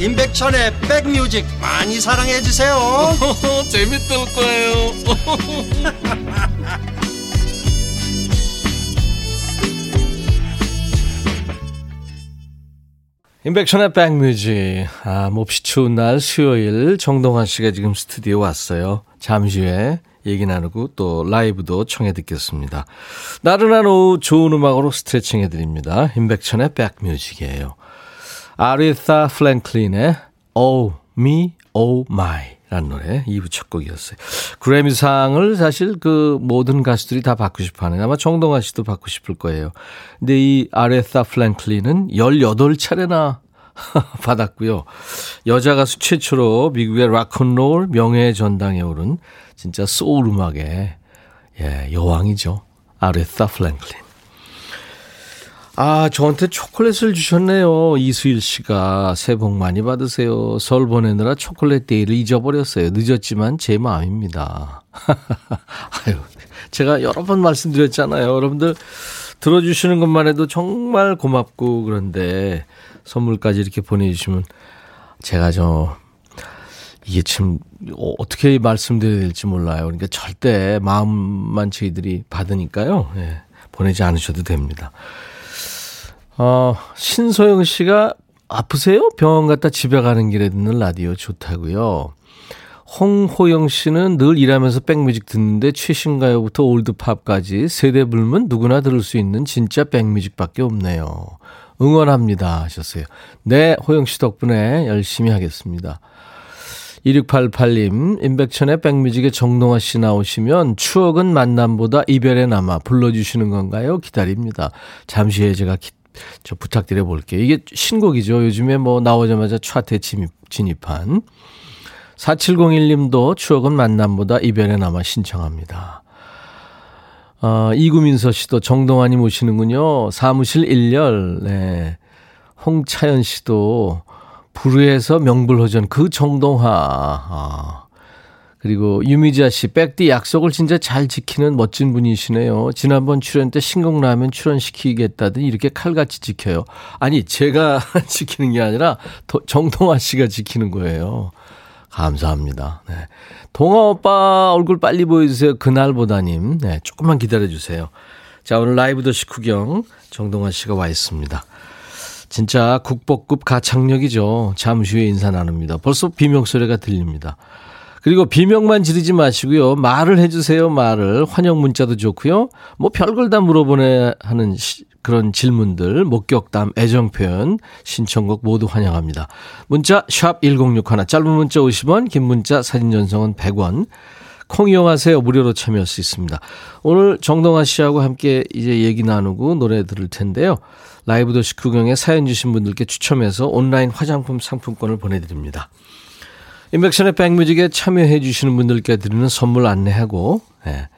임백천의 백뮤직 많이 사랑해 주세요 재밌을 거예요 임백천의 백뮤직. 아, 몹시 추운 날 수요일 정동하 씨가 지금 스튜디오 왔어요. 잠시 후에 얘기 나누고 또 라이브도 청해 듣겠습니다. 나른한 오후 좋은 음악으로 스트레칭 해드립니다. 임백천의 백뮤직이에요. 아레사 프랭클린의 Oh Me, Oh My 라는 노래 2부 첫 곡이었어요. 그래미상을 사실 그 모든 가수들이 다 받고 싶어 하는 아마 정동하 씨도 받고 싶을 거예요. 근데 이 아레사 프랭클린은 18차례나 받았고요. 여자 가수 최초로 미국의 락큰롤 명예의 전당에 오른 진짜 소울 음악의 예, 여왕이죠. 아레사 프랭클린. 아, 저한테 초콜릿을 주셨네요. 이수일 씨가. 새해 복 많이 받으세요. 설 보내느라 초콜릿 데이를 잊어버렸어요. 늦었지만 제 마음입니다. 아유, 제가 여러 번 말씀드렸잖아요. 여러분들 들어주시는 것만 해도 정말 고맙고 그런데 선물까지 이렇게 보내주시면 제가 저 이게 참 어떻게 말씀드려야 될지 몰라요. 그러니까 절대 마음만 저희들이 받으니까요. 예, 보내지 않으셔도 됩니다. 어, 신소영 씨가 아프세요? 병원 갔다 집에 가는 길에 듣는 라디오 좋다고요. 홍호영 씨는 늘 일하면서 백뮤직 듣는데 최신가요부터 올드팝까지 세대 불문 누구나 들을 수 있는 진짜 백뮤직밖에 없네요. 응원합니다 하셨어요. 네, 호영 씨 덕분에 열심히 하겠습니다. 2688님, 임백천의 백뮤직에 정동아 씨 나오시면 추억은 만남보다 이별에 남아 불러주시는 건가요? 기다립니다. 잠시 후에 제가 기, 저 부탁드려 볼게요. 이게 신곡이죠. 요즘에 뭐 나오자마자 차트 진입, 진입한. 4701님도 추억은 만남보다 이별에 남아 신청합니다. 어, 이구민서 씨도 정동환이 모시는군요. 사무실 1열, 네. 홍차연 씨도 불후에서 명불허전 그 정동화. 아. 그리고 유미자 씨, 백디 약속을 진짜 잘 지키는 멋진 분이시네요. 지난번 출연 때 신곡라면 출연시키겠다더니 이렇게 칼같이 지켜요. 아니, 제가 지키는 게 아니라 정동아 씨가 지키는 거예요. 감사합니다. 네. 동아 오빠 얼굴 빨리 보여주세요. 그날보다님. 네, 조금만 기다려주세요. 자, 오늘 라이브 더 식후경 정동아 씨가 와 있습니다. 진짜 국보급 가창력이죠. 잠시 후에 인사 나눕니다. 벌써 비명소리가 들립니다. 그리고 비명만 지르지 마시고요. 말을 해주세요. 말을. 환영 문자도 좋고요. 뭐 별걸 다 물어보내 하는 시, 그런 질문들, 목격담, 애정 표현, 신청곡 모두 환영합니다. 문자 샵 1061, 짧은 문자 50원, 긴 문자 사진 전송은 100원. 콩 이용하세요. 무료로 참여할 수 있습니다. 오늘 정동하 씨하고 함께 이제 얘기 나누고 노래 들을 텐데요. 라이브도 식후경에 사연 주신 분들께 추첨해서 온라인 화장품 상품권을 보내드립니다. 임백천의 백뮤직에 참여해 주시는 분들께 드리는 선물 안내하고 네.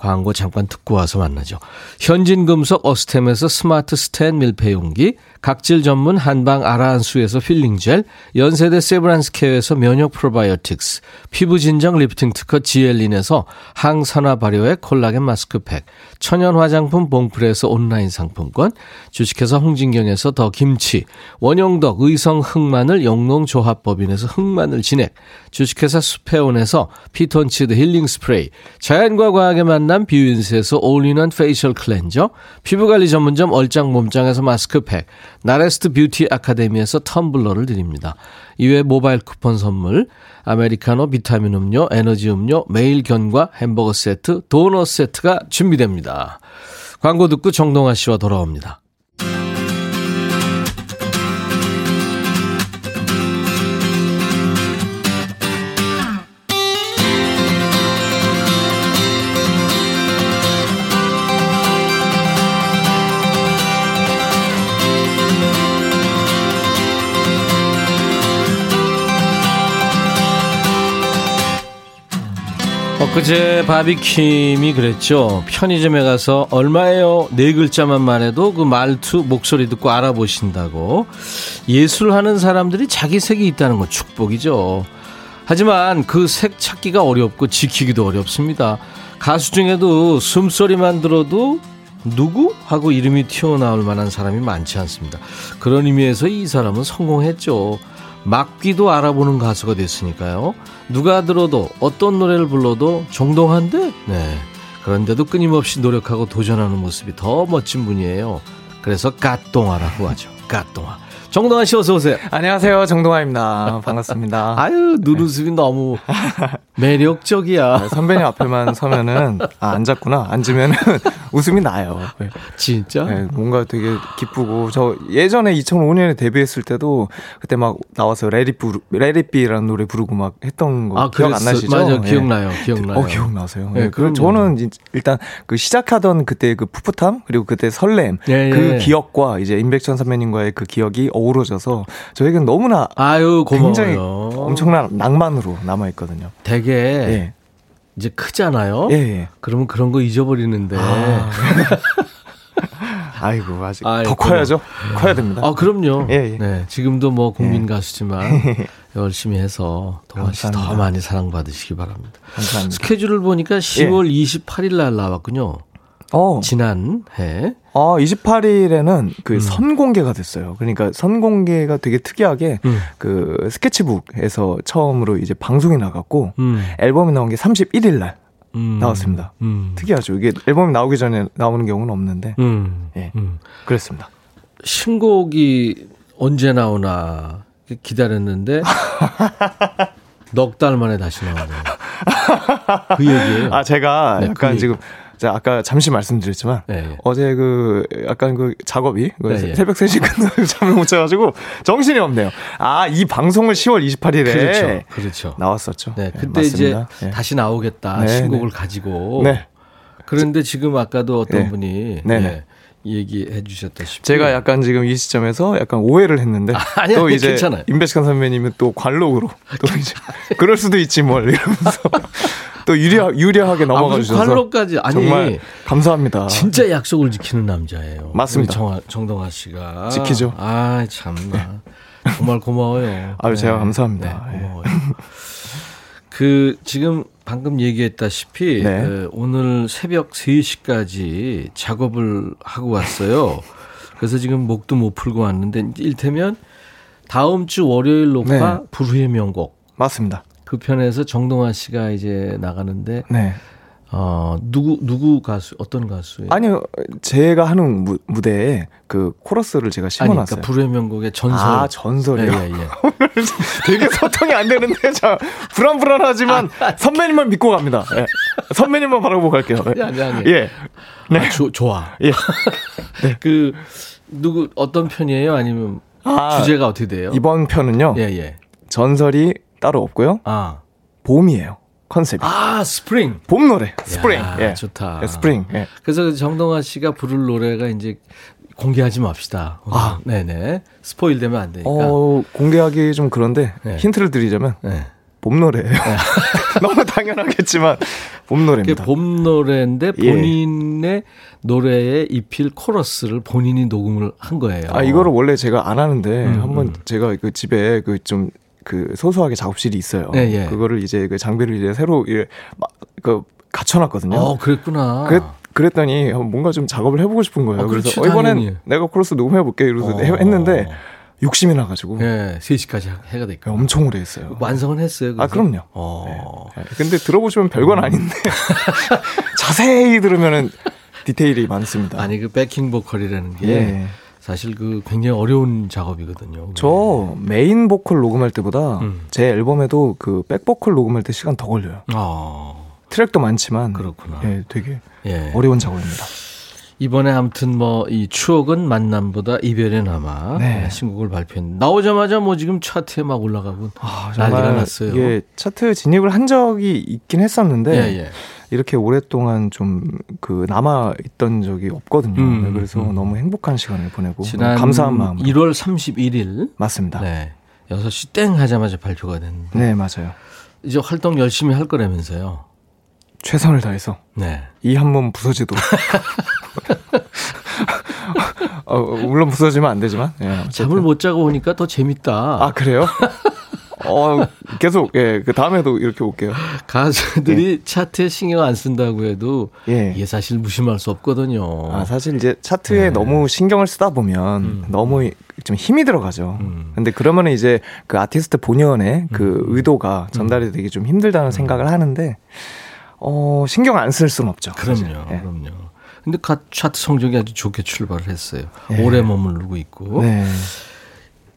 광고 잠깐 듣고 와서 만나죠. 현진금속 어스템에서 스마트 스탠 밀폐용기, 각질 전문 한방 아라한수에서 peeling gel, 연세대 세브란스케어에서 면역 프로바이오틱스, 피부 진정 리프팅 특허 지엘린에서 항산화 발효의 콜라겐 마스크팩, 천연 화장품 봉프레에서 온라인 상품권, 주식회사 홍진경에서 더 김치, 원용덕 의성 흑마늘 영농조합법인에서 흑마늘 진액, 주식회사 수페온에서 피톤치드 힐링 스프레이, 자연과 과학의 만남 뷰인스에서 all-in-one facial cleanser, 피부관리 전문점 얼짱 몸짱에서 마스크팩, 나레스트 뷰티 아카데미에서 텀블러를 드립니다. 이외 모바일 쿠폰 선물, 아메리카노 비타민 음료, 에너지 음료, 매일 견과 햄버거 세트, 도넛 세트가 준비됩니다. 광고 듣고 정동아 씨와 돌아옵니다. 엊그제 바비킴이 그랬죠. 편의점에 가서 얼마예요? 네 글자만 말해도 그 말투, 목소리 듣고 알아보신다고. 예술하는 사람들이 자기 색이 있다는 건 축복이죠. 하지만 그 색 찾기가 어렵고 지키기도 어렵습니다. 가수 중에도 숨소리만 들어도 누구? 하고 이름이 튀어나올 만한 사람이 많지 않습니다. 그런 의미에서 이 사람은 성공했죠. 막귀도 알아보는 가수가 됐으니까요. 누가 들어도 어떤 노래를 불러도 정동한데? 네. 그런데도 끊임없이 노력하고 도전하는 모습이 더 멋진 분이에요. 그래서 까똥아라고 하죠. 까똥아. 정동환 씨 어서 오세요. 안녕하세요. 정동아입니다. 반갑습니다. 아유, 눈웃음이 너무 매력적이야. 네, 선배님 앞에만 서면은 아, 앉았구나. 앉으면은 웃음이 나요. 네. 진짜? 네, 뭔가 되게 기쁘고 저 예전에 2005년에 데뷔했을 때도 그때 막 나와서 레리비 레리비라는 노래 부르고 막 했던 거 아, 기억 그랬어. 안 나시죠? 맞아요. 네. 기억나요. 기억나요. 어, 기억나세요. 네, 네, 그. 저는 이- 일단 그 시작하던 그때 그 풋풋함 그리고 그때 설렘 예, 그 예. 기억과 이제 임백천 선배님과의 그 기억이 어우러져서 저에겐 너무나 아유, 고마워요. 굉장히 엄청난 낭만으로 남아 있거든요. 되게 예. 이제 크잖아요. 예, 예. 그러면 그런 거 잊어버리는데. 아, 아이고 아직 아이고. 더 커야죠. 커야 됩니다. 아, 그럼요. 예, 예. 네, 지금도 뭐 국민 가수지만 열심히 해서 동아 씨 더. 많이 사랑받으시기 바랍니다. 감사합니다. 스케줄을 보니까 10월 28일 날 나왔군요. 어, 지난 해. 어 28일에는 그 선공개가 됐어요. 그러니까 선공개가 되게 특이하게 음. 그 스케치북에서 처음으로 이제 방송이 나갔고 음. 앨범이 나온 게 31일 날 음. 나왔습니다. 음. 특이하죠. 이게 앨범이 나오기 전에 나오는 경우는 없는데 음. 예. 음. 그랬습니다. 신곡이 언제 나오나 기다렸는데 넉 달 만에 다시 나오네요. 그 얘기예요. 아 제가 네, 약간 그 지금 제가 아까 잠시 말씀드렸지만 네, 예. 어제 그 약간 그 작업이 그 네, 예. 새벽 3시 끝나고 잠을 못 자가지고 정신이 없네요. 아 이 방송을 10월 28일에 그렇죠. 그렇죠. 나왔었죠. 네, 네, 그때. 이제 예. 다시 나오겠다 네, 신곡을 네. 가지고. 네. 그런데 지금 아까도 어떤 네. 분이. 얘기해 주셨다시피 제가 약간 지금 이 시점에서 약간 오해를 했는데 아니, 또 이제 괜찮아요. 임백천 선배님은 또 관록으로 또 이제 그럴 수도 있지 뭘 이러면서 또 유려 유려하게 넘어가 아, 주셔서 관록까지 아니 정말 감사합니다. 진짜 약속을 지키는 남자예요. 맞습니다. 정화, 정동아 씨가 지키죠. 아 참나 정말 고마워요. 아유, 제가 감사합니다. 네, 예. 고마워요. 그 지금 방금 얘기했다시피 네. 에, 오늘 새벽 3시까지 작업을 하고 왔어요. 그래서 지금 목도 못 풀고 왔는데 일테면 다음 주 월요일 녹화 네. 불후의 명곡 맞습니다. 그 편에서 정동아 씨가 이제 나가는데 네. 어 누구 누구 가수 어떤 가수예요? 아니요, 제가 하는 무, 무대에 그 코러스를 제가 아니, 심어 놨어요. 그러니까 불후의 명곡의 전설. 아, 전설이요? 예, 예, 예. 되게 소통이 안 되는데, 자, 불안불안하지만 선배님만 믿고 갑니다. 예. 선배님만 바라보고 갈게요. 예. 아니, 아니. 예. 아, 조, 좋아. 예. 그 누구 어떤 편이에요? 아니면 아, 주제가 어떻게 돼요? 이번 편은요, 예, 예. 전설이 따로 없고요. 아. 봄이에요. 컨셉이. 아, 스프링. 봄 노래. 스프링. 야, 예. 좋다. 예, 스프링. 예. 그래서 정동하 씨가 부를 노래가 이제 공개하지 맙시다. 아. 네네. 스포일 되면 안 되니까. 어, 공개하기 좀 그런데 네. 힌트를 드리자면 네. 봄 노래예요. 너무 당연하겠지만 봄 노래입니다. 봄 노래인데 예. 본인의 노래에 입힐 코러스를 본인이 녹음을 한 거예요. 아 이거를 원래 제가 안 하는데 음, 한번 음. 제가 그 집에 그좀 그 소소하게 작업실이 있어요. 예, 예. 그거를 이제 그 장비를 이제 새로 예, 막, 그 갖춰놨거든요. 어, 그랬구나. 그랬, 그랬더니 뭔가 좀 작업을 해보고 싶은 거예요. 아, 그래서 그렇지, 어, 이번엔 당연히. 내가 코러스 녹음해볼게 이러서 어. 했는데 욕심이 나가지고 예, 3시까지 해가 됐고. 엄청 오래 했어요. 완성은 했어요. 아 그래서? 그럼요. 어. 네. 근데 들어보시면 별건 아닌데 자세히 들으면은 디테일이 많습니다. 아니 그 backing 보컬이라는 게 예. 사실 그 굉장히 어려운 작업이거든요. 저 메인 보컬 녹음할 때보다 음. 제 앨범에도 그 백보컬 녹음할 때 시간 더 걸려요. 어, 트랙도 많지만 그렇구나. 예, 되게 예. 어려운 작업입니다. 이번에 아무튼 뭐 이 추억은 만남보다 이별에 남아 네. 신곡을 발표했는데 나오자마자 뭐 지금 차트에 막 올라가고 아, 난리가 났어요. 이게 차트 진입을 한 적이 있긴 했었는데 예, 예. 이렇게 오랫동안 좀 그 남아 있던 적이 없거든요. 음, 네, 그래서 음. 너무 행복한 시간을 보내고 지난 감사한 마음으로 1월 31일 맞습니다. 네. 네. 6시 땡 하자마자 발표가 됐는데 맞아요. 이제 활동 열심히 할 거라면서요. 최선을 다해서 네. 이한몸 부서지도록. 어, 물론 부서지면 안 되지만. 예. 잠을 못 자고 오니까 더 재밌다. 아 그래요? 어 계속 예 그 다음에도 이렇게 올게요. 가수들이 차트에 신경 안 쓴다고 해도 예. 이게 사실 무심할 수 없거든요. 아 사실 이제 차트에 네. 너무 신경을 쓰다 보면 음. 너무 좀 힘이 들어가죠. 음. 근데 그러면은 이제 그 아티스트 본연의 그 의도가 전달이 되기 좀 힘들다는 생각을 하는데 어 신경 안 쓸 수는 없죠. 그럼요. 예. 그럼요. 근데 가, 차트 성적이 아주 좋게 출발을 했어요. 예. 오래 머무르고 있고. 네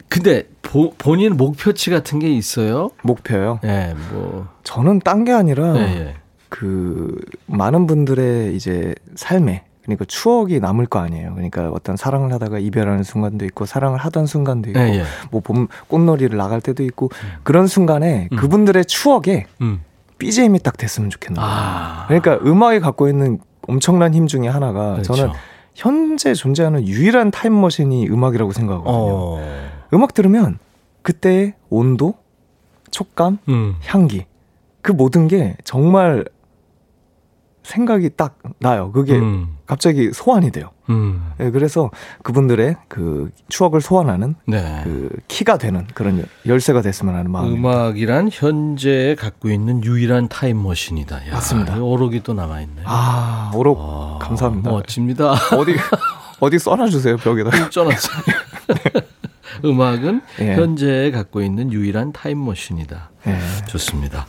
근데 보, 본인 목표치 같은 게 있어요? 목표요. 예, 뭐. 저는 딴 게 아니라 예, 예. 그 많은 분들의 이제 삶에 그러니까 추억이 남을 거 아니에요. 그러니까 어떤 사랑을 하다가 이별하는 순간도 있고 사랑을 하던 순간도 있고 예, 예. 뭐봄 꽃놀이를 나갈 때도 있고 그런 순간에 음. 그분들의 추억에 음. BGM이 딱 됐으면 좋겠나. 아. 그러니까 음악이 갖고 있는 엄청난 힘 중에 하나가 그렇죠. 저는 현재 존재하는 유일한 타임머신이 음악이라고 생각하거든요. 어. 음악 들으면 그때의 온도, 촉감, 음. 향기 그 모든 게 정말 생각이 딱 나요. 그게 음. 갑자기 소환이 돼요. 음. 예, 그래서 그분들의 그 추억을 소환하는 네. 그 키가 되는 그런 열- 열쇠가 됐으면 하는 마음입니다. 음악이란 현재에 갖고 있는 유일한 타임머신이다. 야, 맞습니다. 이 오록이 또 남아 있네. 아, 오록 아, 감사합니다. 멋집니다. 어디 어디 써놔 주세요 벽에다. 써놨어요. 음악은 예. 현재에 갖고 있는 유일한 타임머신이다. 예. 좋습니다.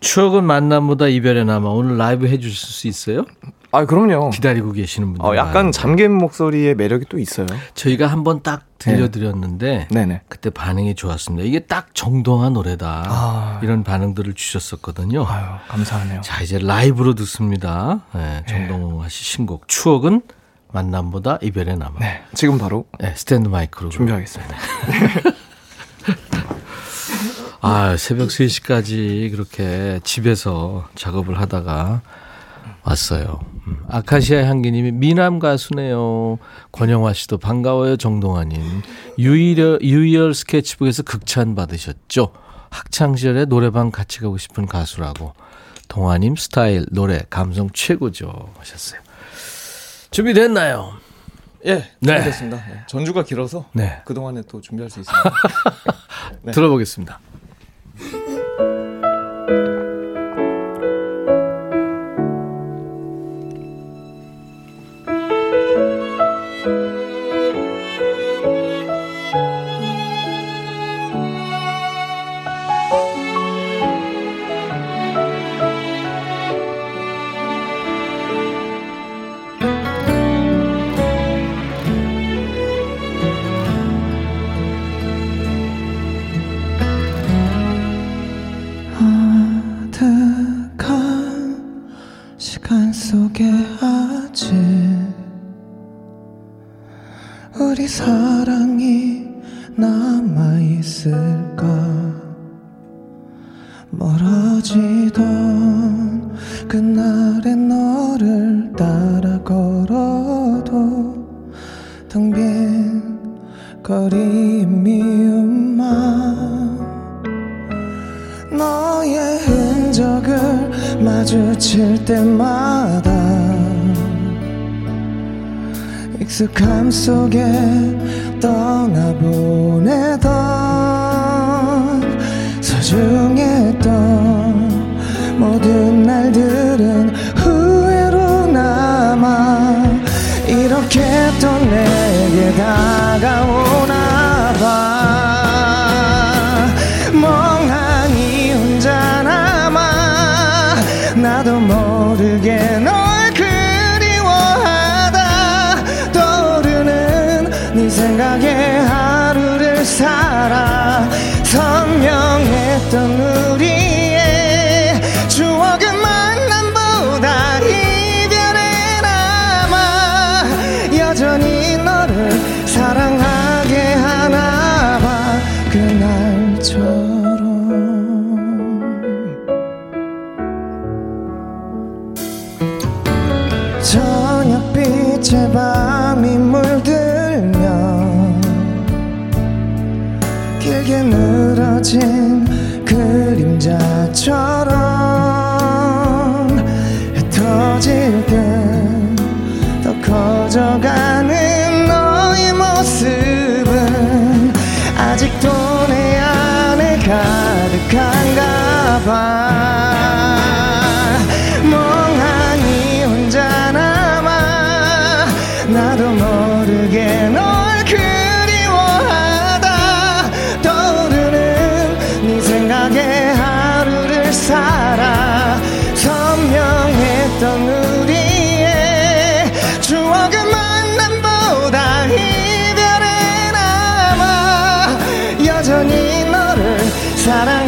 추억은 만남보다 이별에 남아 오늘 라이브 해주실 수 있어요? 아 그럼요. 기다리고 계시는 분들 어, 약간. 잠긴 목소리의 매력이 또 있어요. 저희가 한번 딱 들려드렸는데 네네. 그때 반응이 좋았습니다. 이게 딱 정동한 노래다. 아. 이런 반응들을 주셨었거든요. 아유 감사하네요. 자 이제 라이브로 듣습니다. 네, 정동아 씨 신곡 추억은 만남보다 이별에 남아. 네. 네, 지금 바로 스탠드 마이크로 준비하겠습니다. 아 새벽 3시까지 그렇게 집에서 작업을 하다가 왔어요. 음, 아카시아 향기님이 미남 가수네요. 권영화 씨도 반가워요 정동아님. 유이열, 유이열 스케치북에서 극찬 받으셨죠. 학창 시절에 노래방 같이 가고 싶은 가수라고. 동아님 스타일 노래 감성 최고죠 하셨어요. 준비됐나요? 예, 네. 됐습니다. 네. 전주가 길어서 네. 그 동안에 또 준비할 수 있습니다. 네. 들어보겠습니다. 아직 우리 사랑이 남아있을까? 멀어지던 그날의 너를 따라 걸어도 텅 빈 거리 미움만 마주칠 때마다 익숙함 속에 떠나보내던 소중 사랑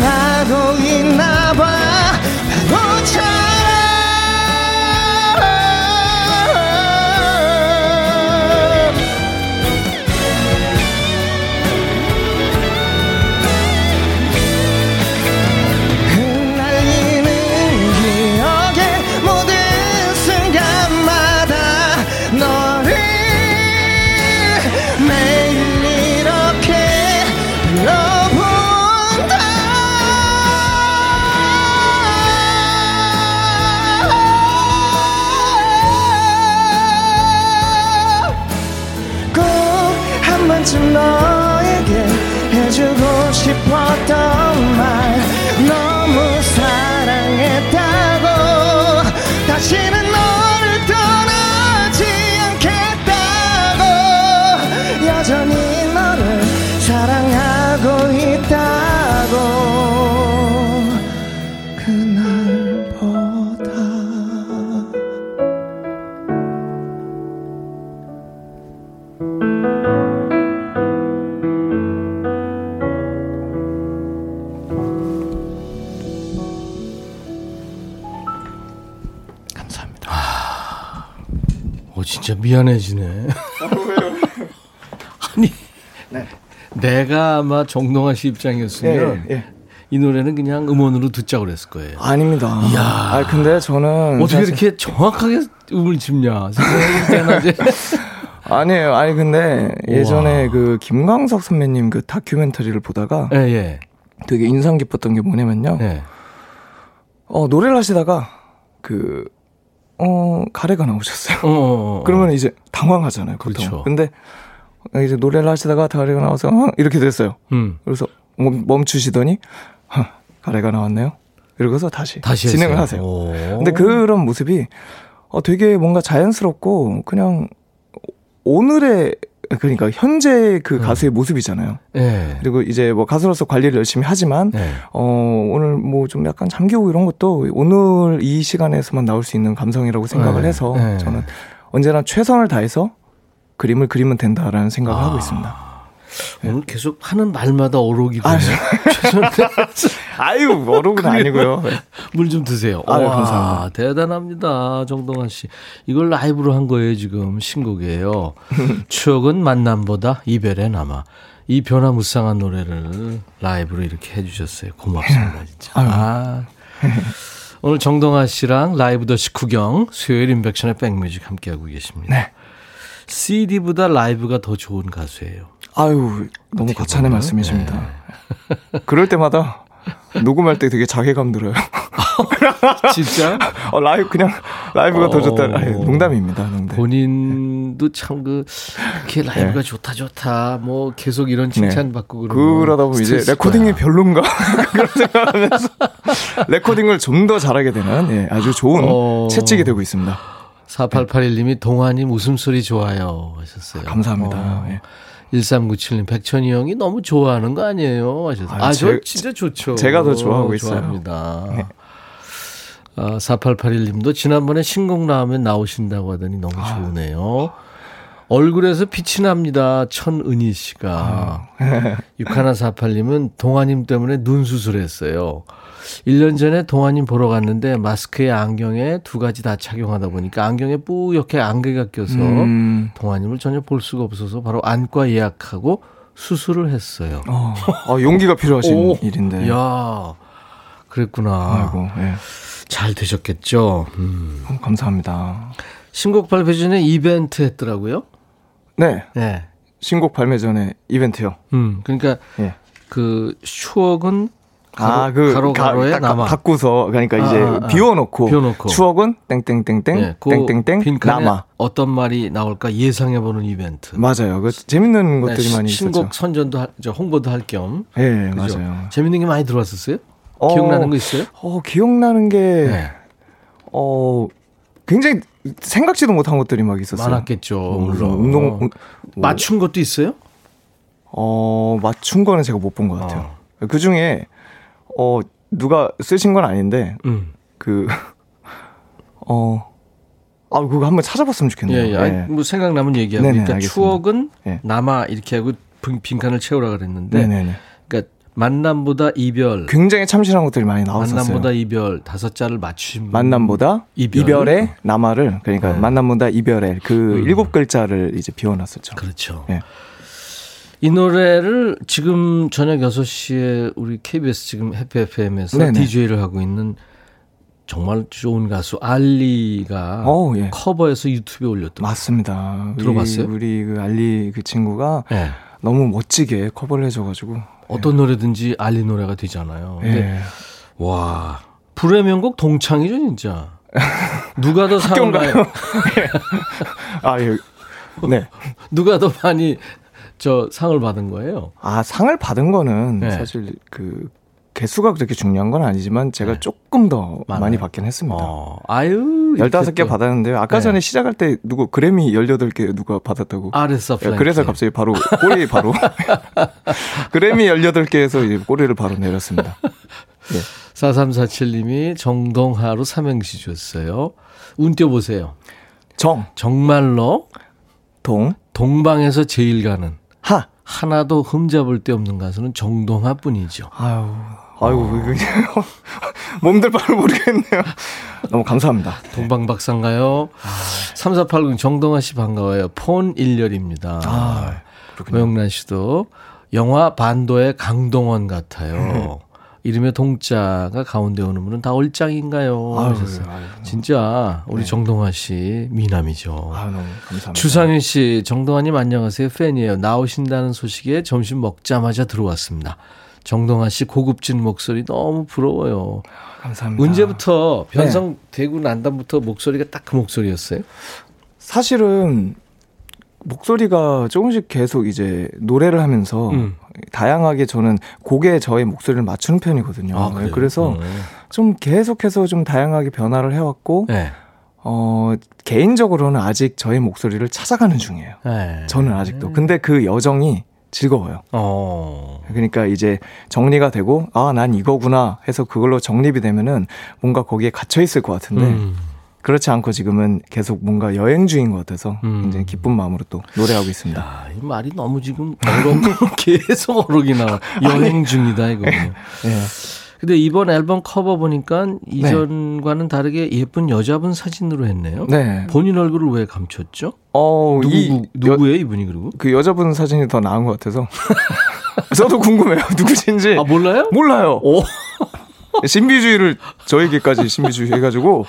미안해지네. 아니, 내가 아마 정동환 씨 입장이었으면 예, 예. 이 노래는 그냥 음원으로 듣자고 그랬을 거예요. 아닙니다. 아 근데 저는 어떻게 사실- 이렇게 정확하게 음을 짚냐. 아니에요. 아니 근데 예전에 우와. 그 김광석 선배님 그 다큐멘터리를 보다가 예, 예. 되게 인상 깊었던 게 뭐냐면요. 예. 어 노래를 하시다가 그 어, 가래가 나오셨어요. 어, 어, 어. 그러면 이제 당황하잖아요. 보통. 그렇죠. 근데 이제 노래를 하시다가 가래가 나와서 어, 이렇게 됐어요. 음. 그래서 멈, 멈추시더니 어, 가래가 나왔네요. 이러고서 다시, 다시 진행을 했어요. 하세요. 오. 근데 그런 모습이 어, 되게 뭔가 자연스럽고 그냥 오늘의 그러니까 현재 그 가수의 모습이잖아요. 예. 그리고 이제 뭐 가수로서 관리를 열심히 하지만 예. 어 오늘 뭐 좀 약간 잠기고 이런 것도 오늘 이 시간에서만 나올 수 있는 감성이라고 생각을 네, 해서 네. 저는 언제나 최선을 다해서 그림을 그리면 된다라는 생각을 아. 하고 있습니다. 오늘 계속 하는 말마다 어록이군요. 아, 죄송한데 아유 어록은 아니고요. 물 좀 드세요. 아유, 와, 감사합니다. 대단합니다. 정동환 씨. 이걸 라이브로 한 거예요, 지금. 신곡이에요. 추억은 만남보다 이별에 남아. 이 변화무쌍한 노래를 라이브로 이렇게 해주셨어요. 고맙습니다, 진짜. 아. 오늘 정동하 씨랑 라이브도 식후경 수요일 임백천의 백뮤직 함께하고 계십니다. 네. CD보다 라이브가 더 좋은 가수예요. 아유 너무 거창한 말씀이십니다. 그럴 때마다 녹음할 때 되게 자괴감 들어요. 진짜? 어, 라이브 그냥 라이브가 더 좋다. 어. 아니, 농담입니다. 농담. 본인도 참 그, 이렇게 라이브가 네. 좋다, 좋다. 뭐 계속 이런 칭찬 받고 그러면. 그러다 보면 이제 레코딩이 거야. 별론가 그런 생각하면서 레코딩을 좀 더 잘하게 되는 예, 아주 좋은 어. 채찍이 되고 있습니다. 4881님이 동환님 웃음소리 좋아요 하셨어요. 감사합니다. 어. 예. 1397님 백천이 형이 너무 좋아하는 거 아니에요. 아유, 아, 저 제- 진짜 좋죠. 제가 더 좋아하고 있어요. 좋아합니다. 네. 아, 4881님도 지난번에 신곡 나오면 나오신다고 하더니 너무 아. 좋으네요. 얼굴에서 빛이 납니다. 천은희 아. 씨가. 6148님은 동아님 때문에 눈 수술했어요. 1년 전에 동아님 보러 갔는데 마스크에 안경에 두 가지 다 착용하다 보니까 안경에 뿌옇게 안개가 껴서 음, 동아님을 전혀 볼 수가 없어서 바로 안과 예약하고 수술을 했어요. 어, 어, 용기가 필요하신 오, 일인데. 야 그랬구나. 아이고, 예. 잘 되셨겠죠. 음. 어, 감사합니다. 신곡 발표 전에 이벤트 했더라고요. 네, 네. 신곡 발매 전에 이벤트요. 음. 그러니까 예. 그 추억은 아, 그 가로 가로에 가- 남아. 바꾸서 그러니까 아, 이제 아, 아. 비워놓고, 비워놓고. 추억은 땡땡땡땡 예, 그 땡땡땡 남아. 어떤 말이 나올까 예상해보는 이벤트. 맞아요. 그 재밌는 네, 것들이 많이 신곡 있었죠. 선전도 할, 저 홍보도 할 겸. 예, 그죠? 맞아요. 재밌는 게 많이 들어왔었어요? 어, 기억나는 거 있어요? 어, 기억나는 게 네. 어, 굉장히 생각지도 못한 것들이 막 있었어요. 많았겠죠. 어, 물론. 운동 어. 운- 맞춘 것도 있어요? 어, 맞춘 거는 제가 못 본 것 같아요. 어. 그 중에 어, 누가 쓰신 건 아닌데 음. 그 어, 아, 그거 한번 찾아봤으면 예, 좋겠네요. 예. 아니, 뭐 생각나면 얘기하고. 네네, 그러니까 알겠습니다. 추억은 예. 남아 이렇게 하고 빈- 빈칸을 채우라 그랬는데. 네네네. 그러니까 만남보다 이별. 굉장히 참신한 것들이 많이 나왔었어요. 만남보다 이별 다섯 자를 맞추신 분. 만남보다 이별. 이별 의 남아를 그러니까 네. 만남보다 이별의 그 음. 일곱 글자를 이제 비워놨었죠. 그렇죠. 예. 이 노래를 지금 저녁 6시에 우리 KBS 지금 해피 FM에서 네네. DJ를 하고 있는 정말 좋은 가수 알리가 어, 예. 커버해서 유튜브에 올렸던 맞습니다. 우리- 들어봤어요? 우리 그 알리 그 친구가 네. 너무 멋지게 커버를 해줘가지고. 어떤 노래든지 알리 노래가 되잖아요. 근데 예. 와 불의 명곡 동창이죠 진짜. 누가 더 학교인가요? 많이 아 예. 네. 누가 더 많이 저 상을 받은 거예요. 아 상을 받은 거는 네. 사실 그 개수가 그렇게 중요한 건 아니지만 제가 네. 조금 더 많아요. 많이 받긴 했습니다. 어, 아유 이렇게 15개 또 받았는데요. 아까 네. 전에 시작할 때 누구 그래미 18개 누가 받았다고. 아레스 예, 그래서 갑자기 바로 꼬리 바로 그래미 18개에서 이제 꼬리를 바로 내렸습니다. 4347님이 정동하로 삼행시 줬어요. 운 띄워보세요. 정, 정말로 동, 동방에서 제일 가는 하. 하나도 흠잡을 데 없는 가수는 정동하 뿐이죠. 아유, 아이고, 이거 몸들 바를 모르겠네요. 너무 감사합니다. 동방박사인가요? 3480 정동하 씨 반가워요. 폰 1열입니다. 아, 그렇군요. 고영란 씨도 영화 반도의 강동원 같아요. 이름에 동자가 가운데 오는 분은 다 얼짱인가요? 아유, 하셨어요. 아유, 진짜 우리 네. 정동화 씨 미남이죠. 아, 너무 감사합니다. 주상윤 씨, 정동환님 안녕하세요. 팬이에요. 나오신다는 소식에 점심 먹자마자 들어왔습니다. 정동환 씨 고급진 목소리 너무 부러워요. 감사합니다. 언제부터 네. 변성되고 난 다음부터 목소리가 딱 그 목소리였어요? 사실은 목소리가 조금씩 계속 이제 노래를 하면서 음. 다양하게 저는 곡에 저의 목소리를 맞추는 편이거든요. 아, 그래요? 그래서 음. 좀 계속해서 좀 다양하게 변화를 해왔고, 네. 어, 개인적으로는 아직 저의 목소리를 찾아가는 중이에요. 네. 저는 아직도. 근데 그 여정이 즐거워요. 어. 그러니까 이제 정리가 되고, 아, 난 이거구나 해서 그걸로 정립이 되면은 뭔가 거기에 갇혀 있을 것 같은데, 음. 그렇지 않고 지금은 계속 뭔가 여행 중인 것 같아서 음. 굉장히 기쁜 마음으로 또 노래하고 있습니다. 야, 이 말이 너무 지금 계속 어록이 나와. 여행 중이다 이거요. 예. 근데 이번 앨범 커버 보니까 이전과는 다르게 예쁜 여자분 사진으로 했네요. 네. 본인 얼굴을 왜 감췄죠? 어, 누구, 이, 누구예요 이분이 그리고? 그 여자분 사진이 더 나은 것 같아서. 저도 궁금해요. 누구신지. 아 몰라요? 몰라요. 오. 신비주의를 저에게까지 신비주의 해가지고.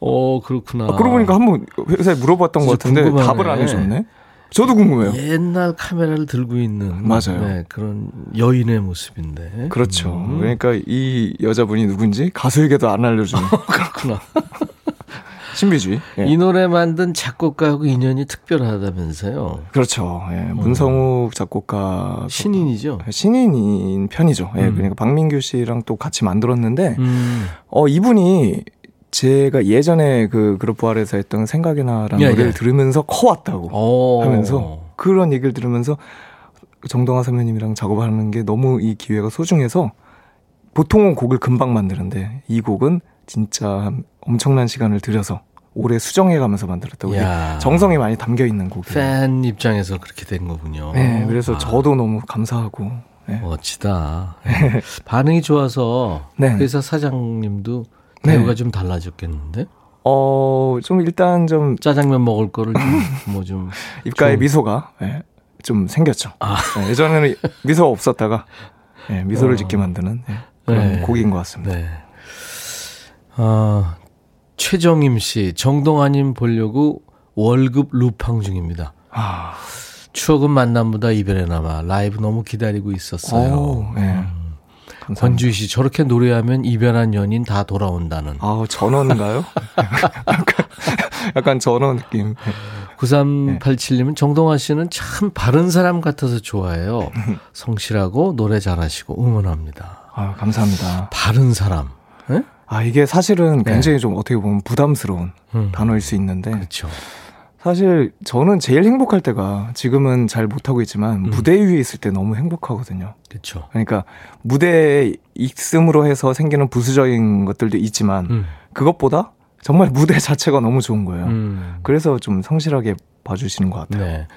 어 그렇구나. 아, 그러고 보니까 한번 회사에 물어봤던 것 같은데 궁금하네. 답을 안 해줬네. 저도 궁금해요. 옛날 카메라를 들고 있는 맞아요. 네, 그런 여인의 모습인데. 그렇죠. 음. 그러니까 이 여자분이 누군지 가수에게도 안 알려주는 그렇구나. 신비주의. 예. 이 노래 만든 작곡가하고 인연이 특별하다면서요. 그렇죠. 예. 문성욱 작곡가 신인이죠. 신인인 편이죠. 예. 음. 그러니까 박민규 씨랑 또 같이 만들었는데 음. 어 이분이 제가 예전에 그 그룹 부활에서 했던 생각이나라는 예, 노래를 예. 들으면서 커왔다고 오. 하면서 그런 얘기를 들으면서 정동아 선배님이랑 작업하는 게 너무 이 기회가 소중해서 보통은 곡을 금방 만드는데 이 곡은 진짜 엄청난 시간을 들여서 오래 수정해 가면서 만들었다고. 정성이 많이 담겨 있는 곡이에요. 팬 입장에서 그렇게 된 거군요. 네, 그래서 아, 저도 너무 감사하고 네. 멋지다. 네. 반응이 좋아서 네. 회사 사장님도 네. 대우가 좀 달라졌겠는데? 어, 좀 일단 좀 짜장면 먹을 거를 뭐좀 입가에 좀- 미소가 예, 좀 생겼죠. 아. 예, 예전에는 미소가 없었다가 예, 미소를 어. 짓게 만드는 예, 그런 네. 곡인 것 같습니다. 네. 아, 최정임 씨, 정동아님 보려고 월급 루팡 중입니다. 아, 추억은 만남보다 이별에 남아 라이브 너무 기다리고 있었어요. 오, 예. 권주희 씨, 저렇게 노래하면 이별한 연인 다 돌아온다는. 아우 전원인가요? 약간, 약간 전원 느낌. 9387님은 정동아 씨는 참 바른 사람 같아서 좋아해요. 성실하고 노래 잘하시고 응원합니다. 아 감사합니다. 바른 사람. 예? 아 이게 사실은 네. 굉장히 좀 어떻게 보면 부담스러운 음. 단어일 수 있는데 그렇죠. 사실 저는 제일 행복할 때가 지금은 잘 못하고 있지만 음. 무대 위에 있을 때 너무 행복하거든요. 그렇죠. 그러니까 무대에 있음으로 해서 생기는 부수적인 것들도 있지만 음. 그것보다 정말 무대 자체가 너무 좋은 거예요. 음. 그래서 좀 성실하게 봐주시는 것 같아요. 네.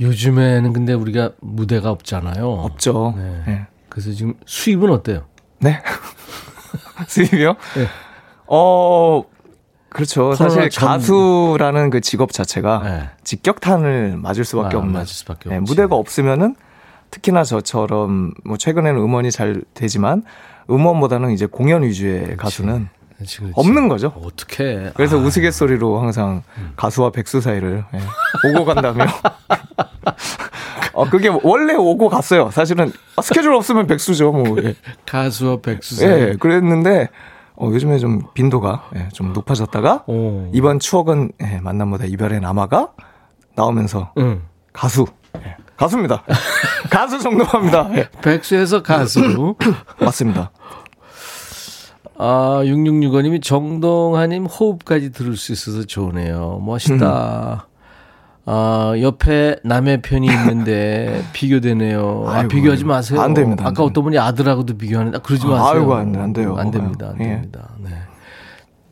요즘에는 근데 우리가 무대가 없잖아요. 없죠. 네. 네. 그래서 지금 수입은 어때요? 네. 수입이요? 네. 어, 그렇죠. 사실 전- 가수라는 그 직업 자체가 네. 직격탄을 맞을 수밖에 아, 없는. 맞을 수밖에 네. 무대가 없으면은 특히나 저처럼 뭐 최근에는 음원이 잘 되지만 음원보다는 이제 공연 위주의 가수는 그렇지, 그렇지. 없는 거죠. 어떻게? 그래서 우스갯소리로 항상 가수와 백수 사이를 예, 오고 간다며. 어, 그게 원래 오고 갔어요. 사실은 아, 스케줄 없으면 백수죠. 뭐. 예. 가수와 백수. 예, 그랬는데 어, 요즘에 좀 빈도가 예, 좀 높아졌다가 오. 이번 추억은 예, 만남보다 이별의 남아가 나오면서 응. 가수 예, 가수입니다. 가수 정도합니다. 예, 백수에서 가수. 맞습니다. 아, 6665님이 정동하님 호흡까지 들을 수 있어서 좋으네요. 멋있다. 아, 옆에 남의 편이 있는데 비교되네요. 아, 비교하지 마세요. 안 됩니다, 안 아까 어떤 분이 아들하고도 비교하는데 아, 그러지 아, 마세요. 아이고, 안 돼, 안 돼요. 안 됩니다. 안 예. 됩니다. 네.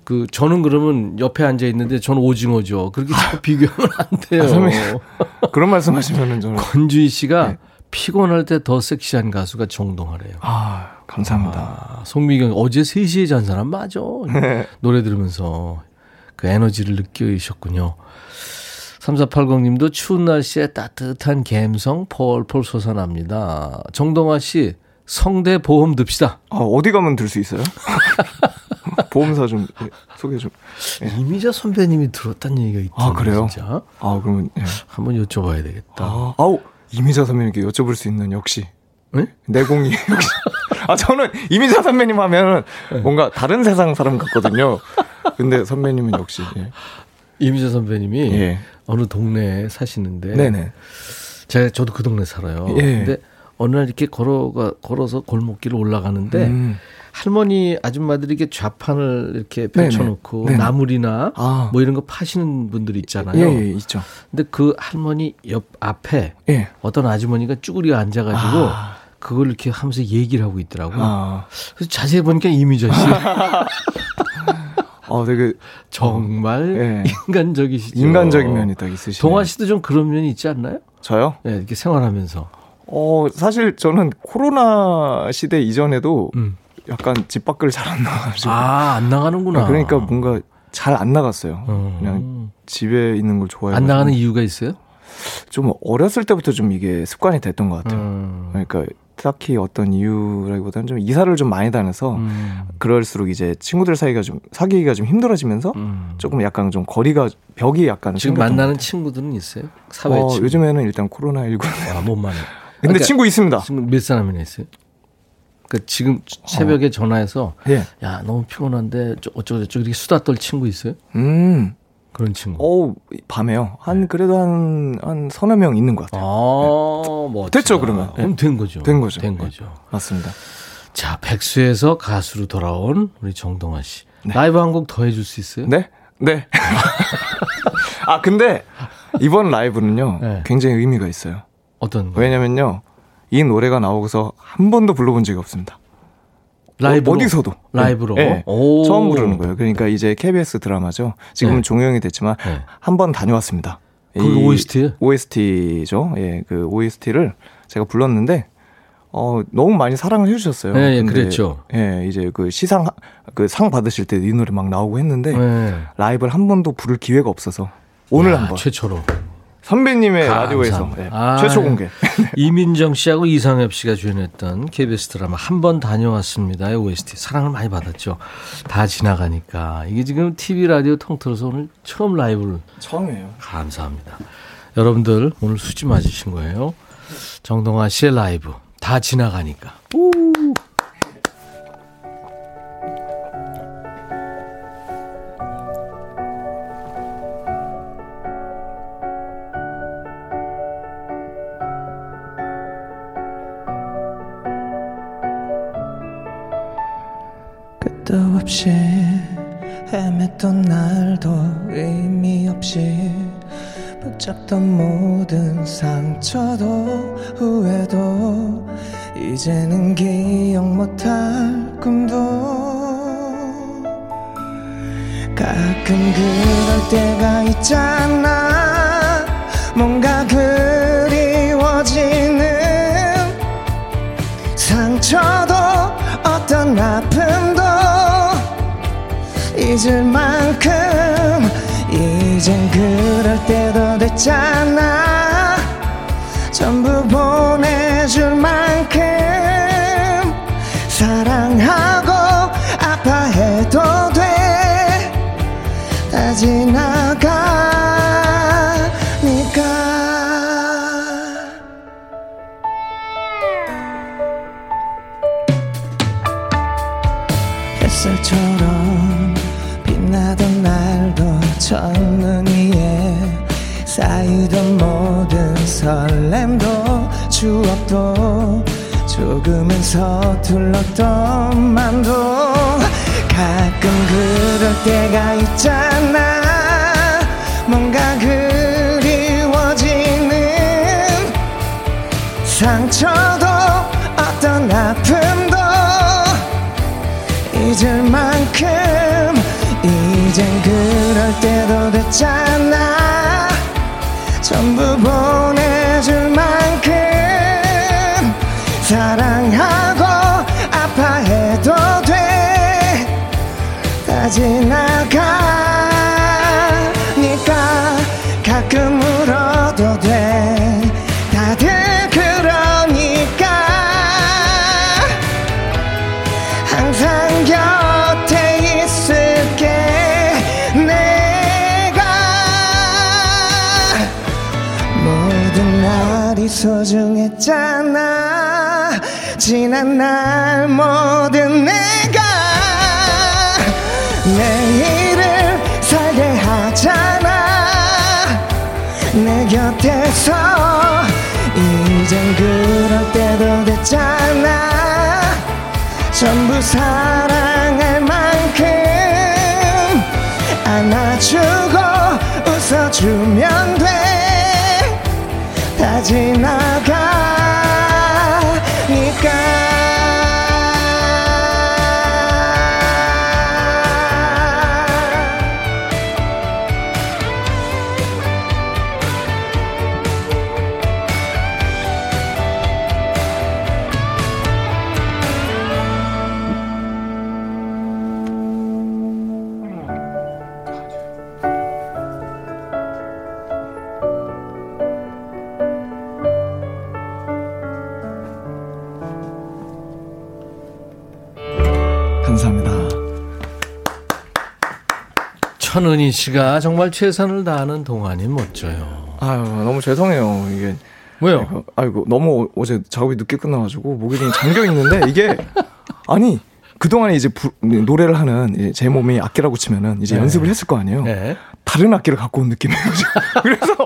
그 저는 그러면 옆에 앉아 있는데 저는 오징어죠. 그렇게 자꾸 비교하면 안 돼요. 아, 선배님. 그런 말씀하시면은 저는 권주희 씨가 네. 피곤할 때 더 섹시한 가수가 정동하래요. 아 감사합니다. 아, 송미경 어제 3시에 잔 사람 맞아. 노래 들으면서 그 에너지를 느끼셨군요. 3480님도 추운 날씨에 따뜻한 감성 폴폴 솟아납니다. 정동아 씨 성대 보험 듭시다. 아, 어디 가면 들 수 있어요? 보험사 좀 예, 소개 좀. 이미자 선배님이 들었다는 얘기가 있던데 아, 그래요? 진짜 아 그러면 예. 한번 여쭤봐야 되겠다. 아, 아우 이미자 선배님께 여쭤볼 수 있는 역시 네? 내공이 역시. 아 저는 이미자 선배님 하면 뭔가 다른 세상 사람 같거든요. 근데 선배님은 역시 예. 이미자 선배님이 예. 어느 동네에 사시는데 네네. 제가 저도 그 동네 살아요. 예. 근데 어느 날 이렇게 걸어가 걸어서 골목길을 올라가는데 음. 할머니 아줌마들이 이렇게 좌판을 이렇게. 펼쳐놓고 네네. 나물이나 아. 뭐 이런 거 파시는 분들 있잖아요. 예, 예 있죠. 근데 그 할머니 옆 앞에 예. 어떤 아주머니가 쭈그리고 앉아가지고 아. 그걸 이렇게 하면서 얘기를 하고 있더라고요. 아, 그래서 자세히 보니까 이미자 씨 어 되게 정말 예. 인간적이시죠. 인간적인 면이 딱 있으시네요. 동아 씨도 좀 그런 면이 있지 않나요? 저요? 네, 이렇게 생활하면서. 어 사실 저는 코로나 시대 이전에도 음. 약간 집 밖을 잘 안 나가지고 아, 안 나가는구나. 그러니까 뭔가 잘 안 나갔어요. 음. 그냥 집에 있는 걸 좋아해요. 안 나가는 이유가 있어요? 좀 어렸을 때부터 좀 이게 습관이 됐던 것 같아요. 음. 그러니까 딱히 어떤 이유라기보다는 좀 이사를 좀 많이 다녀서 음. 그럴수록 이제 친구들 사이가 좀 사귀기가 좀 힘들어지면서 음. 조금 약간 좀 거리가 벽이 약간 지금 만나는 것 친구들은 있어요? 사회 어, 친구. 요즘에는 일단 코로나 19. 아, 못 만나. 근데 그러니까 친구 있습니다. 지금 몇 사람이나 있어요? 그 지금 새벽에 전화해서 예. 야 너무 피곤한데 저- 어쩌고 저쩌고 이렇게 수다 떨 친구 있어요? 음. 그런 친구. 어우, 밤에요. 한 그래도 한한 서너 명 있는 것 아, 같아요. 뭐 됐죠, 그러면? 그럼 된 거죠. 된 거죠. 된 네. 거죠. 맞습니다. 자, 백수에서 가수로 돌아온 우리 정동아 씨. 라이브 한 곡 더 해줄 수 있어요? 네? 네. 아, 근데 이번 라이브는요. 네. 굉장히 의미가 있어요. 어떤 거? 왜냐면요. 이 노래가 나오고서 한 번도 불러본 적이 없습니다. 라이브로? 어, 디서도 라이브로? 네. 오. 처음 부르는 거예요. 그러니까 이제 KBS 드라마죠. 지금은 네. 종영이 됐지만 네. 한번 다녀왔습니다. 이 OST? OST죠. 예, 그 OST를 제가 불렀는데 어 너무 많이 사랑을 해주셨어요. 네, 예, 근데, 그랬죠. 예, 이제 그 시상 그 상 받으실 때 이 노래 막 나오고 했는데 네. 라이브를 한 번도 부를 기회가 없어서 오늘 야, 한 번 최초로. 선배님의. 라디오에서 예, 아, 최초 공개. 이민정 씨하고 이상엽 씨가 주연했던 KBS 드라마 한 번 다녀왔습니다의 OST 사랑을 많이 받았죠. 다 지나가니까 이게 지금 TV 라디오 통틀어서 오늘 처음 라이브를 처음이에요. 감사합니다. 여러분들 오늘 수지 맞으신 거예요. 정동아 씨의 라이브 다 지나가니까. 끝도 없이 헤맸던 날도 의미 없이 붙잡던 모든 상처도 후회도 이제는 기억 못할 꿈도 가끔 그럴 때가 있잖아. 뭔가 그리워지는 상처도 어떤 아픔도 잊을 만큼 이젠 그럴 때도 됐잖아. 전부 보내줄 만큼 사랑하고 아파해도 돼. 다 지나 서툴렀던 맘도 가끔 그럴 때가 있잖아. 뭔가 그리워지는 상처도 어떤 아픔도 잊을 만큼 이젠 그럴 때도 됐잖아. 전부 보 곁에서 이젠 그럴 때도 됐잖아. 전부 사랑할 만큼 안아주고 웃어주면 돼. 다 지나가 천은희 씨가 정말 최선을 다하는 동안이 멋져요. 아유, 너무 죄송해요. 이게. 왜요? 아이고, 너무 어제 작업이 늦게 끝나가지고 목이 좀 잠겨 있는데 이게 아니 그동안에 이제 부, 노래를 하는 제 몸이 악기라고 치면은 이제 네. 연습을 했을 거 아니에요. 네. 다른 악기를 갖고 온 느낌이에요. 그래서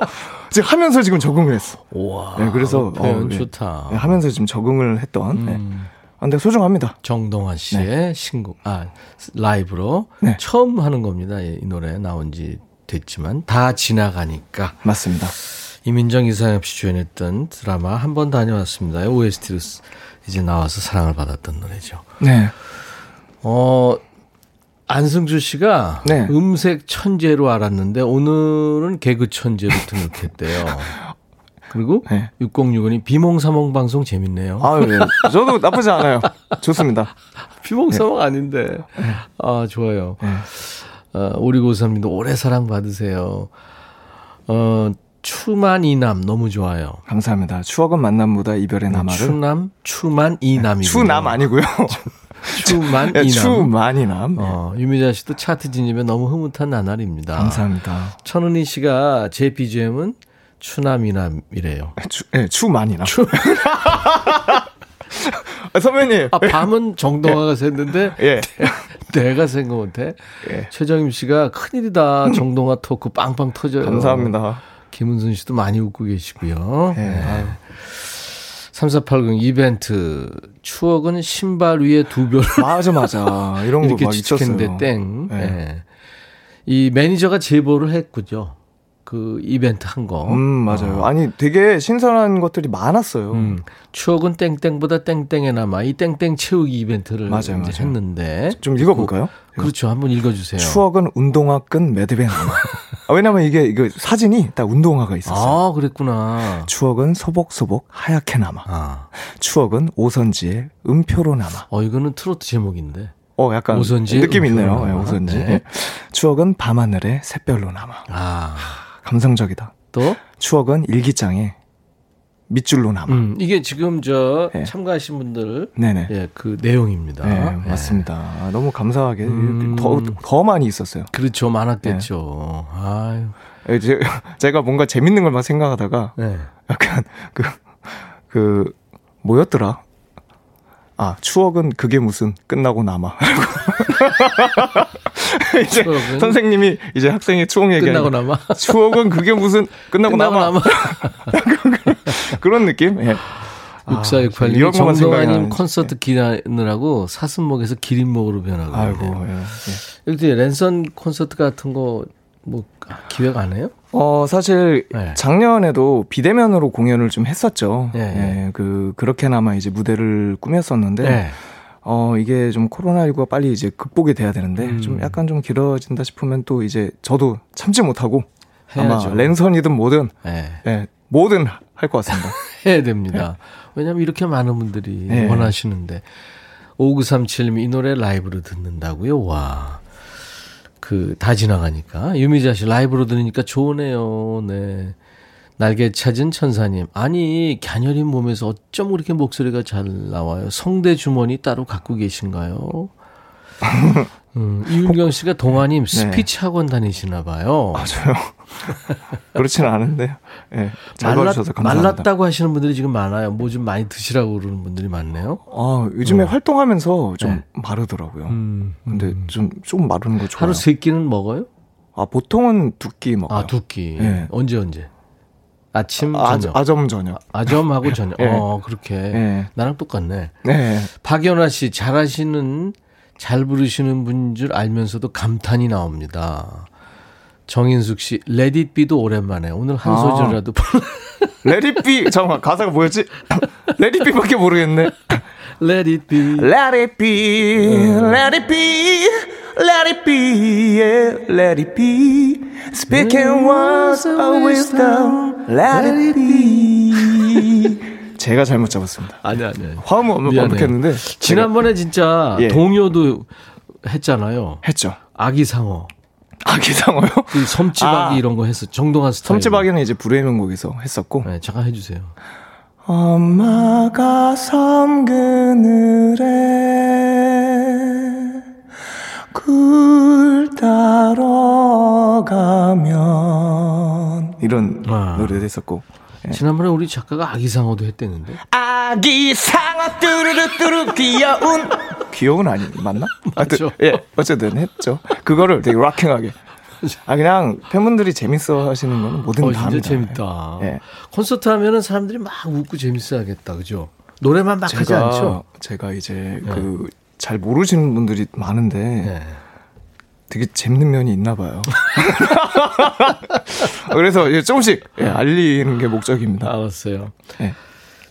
지금 하면서 지금 적응을 했어. 와. 네, 그래서 표현 어, 네. 좋다. 네, 하면서 지금 적응을 했던. 네. 음, 아, 근데 소중합니다. 정동환 씨의 신곡, 아, 라이브로 네. 처음 하는 겁니다. 이 노래 나온 지 됐지만 다 지나가니까 맞습니다. 이민정 이상엽 씨 주연했던 드라마 한 번 다녀왔습니다. OST로 이제 나와서 사랑을 받았던 노래죠. 네. 어, 안승주 씨가 네. 음색 천재로 알았는데 오늘은 개그 천재로 등록했대요. 그리고 네. 6065님 비몽사몽 방송 재밌네요. 아유, 예. 저도 나쁘지 않아요. 좋습니다. 비몽사몽 아닌데. 아, 좋아요. 네. 어, 오리고삼님도 오래 사랑 받으세요. 어, 추만 이남 너무 좋아요. 감사합니다. 추억은 만남보다 이별의 남아를. 추남, 추만 이남이. 추남 아니고요. 추만 예, 이남. 추만 이남. 예. 어, 유미자 씨도 차트 진입에 너무 흐뭇한 나날입니다. 감사합니다. 천은희 씨가 제 BGM은 추남이남이래요. 추, 예, 추만이남. 아, 선배님. 아, 밤은 정동화가 샜는데 예. 내가 센거 못해. 예. 최정임 씨가 큰일이다. 정동화 토크 빵빵 터져요. 감사합니다. 김은순 씨도 많이 웃고 계시고요. 예. 네. 3480 이벤트 추억은 신발 위에 두 별을 맞아, 맞아. 이런 거 이렇게. 지켰는데 땡. 네. 예. 이 매니저가 제보를 했군요. 그 이벤트 한 거. 음, 맞아요. 어. 아니, 되게 신선한 것들이 많았어요. 음, 추억은 땡땡보다 땡땡에 남아 이 땡땡 채우기 이벤트를 맞아요, 맞아요. 했는데 좀 읽어 볼까요? 그렇죠. 한번 읽어 주세요. 추억은 운동화 끈 남아. 아, 왜냐면 이게, 이거 사진이 딱 운동화가 있었어요. 아, 그랬구나. 추억은 소복소복 하얗게 남아. 아, 추억은 오선지의 음표로 남아. 어 이거는 트로트 제목인데. 어, 약간 오선지의 느낌 있네요. 예, 남아. 오선지. 네. 예. 추억은 밤하늘의 샛별로 남아. 아, 감성적이다. 또 추억은 일기장에 밑줄로 남아. 음, 이게 지금 저 네. 참가하신 분들 네네. 예, 그 내용입니다. 네, 예. 맞습니다. 아, 너무 감사하게 음. 더, 더 많이 있었어요. 그렇죠. 많았겠죠. 아유. 예, 제, 제가 뭔가 재밌는 걸만 생각하다가 네. 약간 그, 그, 뭐였더라? 아, 추억은 그게 무슨 끝나고 남아. 이제 선생님이 이제 학생의 추억 얘기하는 끝나고 남아. 추억은 그게 무슨 끝나고, 끝나고 남아. 남아. 그런 느낌? 예. 아, 6468님 이런 것만 생각이 정동아님. 콘서트 기다느라고 사슴목에서 기린목으로 변하고 아이고. 예, 예. 이렇게 랜선 콘서트 같은 거 뭐 기획 안 해요? 어, 사실 네. 작년에도 비대면으로 공연을 좀 했었죠. 네. 예, 그 그렇게나마 이제 무대를 꾸몄었는데 네. 어, 이게 좀 코로나19가 빨리 이제 극복이 돼야 되는데 음. 좀 약간 좀 길어진다 싶으면 또 이제 저도 참지 못하고 해야죠. 아마 랜선이든 뭐든 네. 예, 뭐든 할 것 같습니다. 해야 됩니다. 왜냐하면 이렇게 많은 분들이 네. 원하시는데 5937님 이 노래 라이브로 듣는다고요? 와. 그 다 지나가니까 유미자 씨 라이브로 들으니까 좋으네요. 네. 날개 찾은 천사님. 아니, 갸녀린 몸에서 어쩜 그렇게 목소리가 잘 나와요? 성대 주머니 따로 갖고 계신가요? 음, 이윤경 씨가 동아님 스피치 학원 다니시나 봐요. 아, 저요. 그렇지는 않은데. 예. 잘 말랐, 봐주셔서 감사합니다. 말랐다고 하시는 분들이 지금 많아요. 뭐 좀 많이 드시라고 그러는 분들이 많네요. 아, 요즘에 활동하면서 좀 네. 마르더라고요. 음, 근데 좀, 좀 마르는 거 좋아요. 하루 세 끼는 먹어요? 아, 보통은 두 끼 먹어요. 아, 두 끼. 네. 언제 언제? 아침, 아, 저녁. 아 점 저녁. 아 점하고 저녁. 예. 어, 그렇게. 예. 나랑 똑같네. 네. 박연아 씨, 잘하시는, 잘 부르시는 분인 줄 알면서도 감탄이 나옵니다. 정인숙 씨, Let It Be도 오랜만에. 오늘 한 아. 소절이라도. Let It Be 잠깐만 가사가 뭐였지? 모르겠네. Let it be. Let it be, let it be, let it be, yeah, let it be. Speaking words of wisdom, let it be. 제가 잘못 잡았습니다. 아니, 아니, 아니. 화음은 미안해요. 완벽했는데 지난번에 진짜 예. 동요도 했잖아요. 했죠. 아기상어. 아 기상어요? 그 섬치박이 아. 이런 거 했어. 정동환 스타일. 섬치박이는 이제 불의 명곡에서 했었고 네, 잠깐 해주세요. 엄마가 섬 그늘에 굴 따러 흘러가면 이런 아. 노래도 했었고 지난번에 우리 작가가 아기상어도 했대는데. 아기 상어 뚜루루 뚜루 귀여운 귀여운 아니 맞나? 맞죠. 예 어쨌든 했죠. 그거를 되게 락킹하게. 아 그냥 팬분들이 재밌어 하시는 거는 뭐든 어, 다 진짜 합니다. 재밌다. 예. 콘서트 하면은 사람들이 막 웃고 재밌어 하겠다. 그죠? 노래만 막 하지 않죠? 제가 이제 그 잘 모르시는 분들이 많은데 네. 되게 재밌는 면이 있나 봐요. 그래서 조금씩 예, 알리는 게 목적입니다. 알았어요. 네.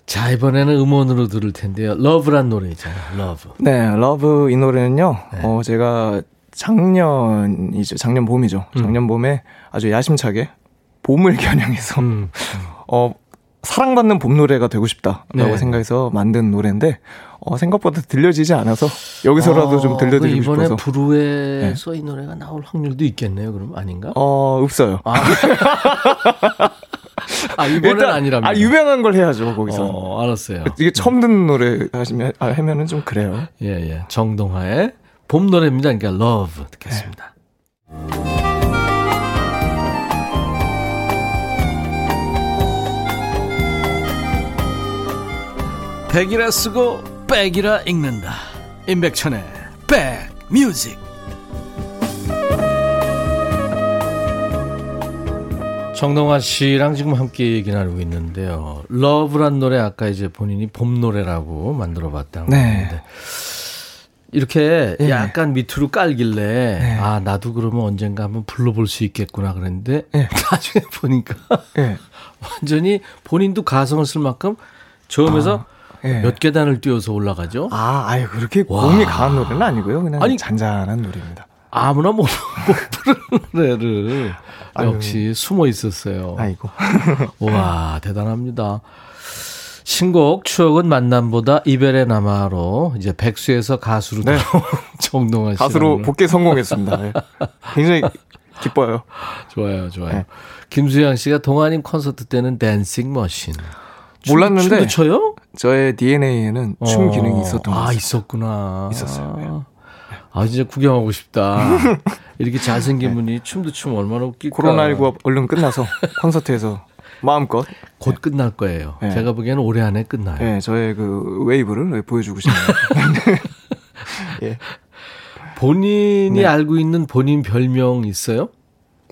자, 이번에는 음원으로 들을 텐데요. Love란 노래 있잖아요. Love. 네, Love 이 노래는요. 어 제가 작년이죠. 작년 봄이죠. 작년 봄에 아주 야심차게 봄을 겨냥해서 음. 어 사랑받는 봄 노래가 되고 싶다라고 네. 생각해서 만든 노래인데 어 생각보다 들려지지 않아서 여기서라도 어, 좀 들려드리고 이번에 싶어서 부르에서 이 노래가 나올 확률도 있겠네요. 그럼 아닌가? 어 없어요. 아, 아 이번엔 아니랍니다. 아 유명한 걸 해야죠 거기서. 어, 알았어요. 이게 처음 듣는 노래 하시면 아, 하면은 좀 그래요. 예, 예. 정동화의 봄 노래입니다. 그러니까 Love 듣겠습니다. 백이라 쓰고 백이라 읽는다. 임백천의 백뮤직. 정동환 씨랑 지금 함께 얘기 나누고 있는데요. Love란 노래 아까 이제 본인이 봄 노래라고 만들어 봤다고 네. 했는데 이렇게 예. 약간 밑으로 깔길래 아 나도 그러면 언젠가 한번 불러볼 수 있겠구나 그랬는데 예. 나중에 보니까 예. 완전히 본인도 가성을 쓸 만큼 저음에서 예. 몇 계단을 뛰어서 올라가죠. 아, 아유 그렇게 와. 몸이 강한 노래는 아니고요. 그냥 아니, 잔잔한 노래입니다. 아무나 못, 못 부르는 노래를 아유. 역시 숨어 있었어요. 아이고. 와 대단합니다. 신곡 추억은 만남보다 이별의 남아로 이제 백수에서 가수로 네. 정동환 씨 가수로 복귀 성공했습니다. 네. 굉장히 기뻐요. 좋아요, 좋아요. 네. 김수양 씨가 동아님 콘서트 때는 댄싱 머신 춤- 몰랐는데 춤도 춰요? 저의 DNA에는 춤 어. 기능이 있었던 것아 같아요. 있었구나. 있었어요, 네. 아 진짜 구경하고 싶다. 이렇게 잘생긴 분이 춤도 추면 얼마나 웃길까. 코로나19가 얼른 끝나서 콘서트에서 마음껏 곧 끝날 거예요. 네. 제가 보기에는 올해 안에 끝나요. 예, 저의 그 웨이브를 보여주고 싶네요. 예. 본인이 네. 알고 있는 본인 별명 있어요?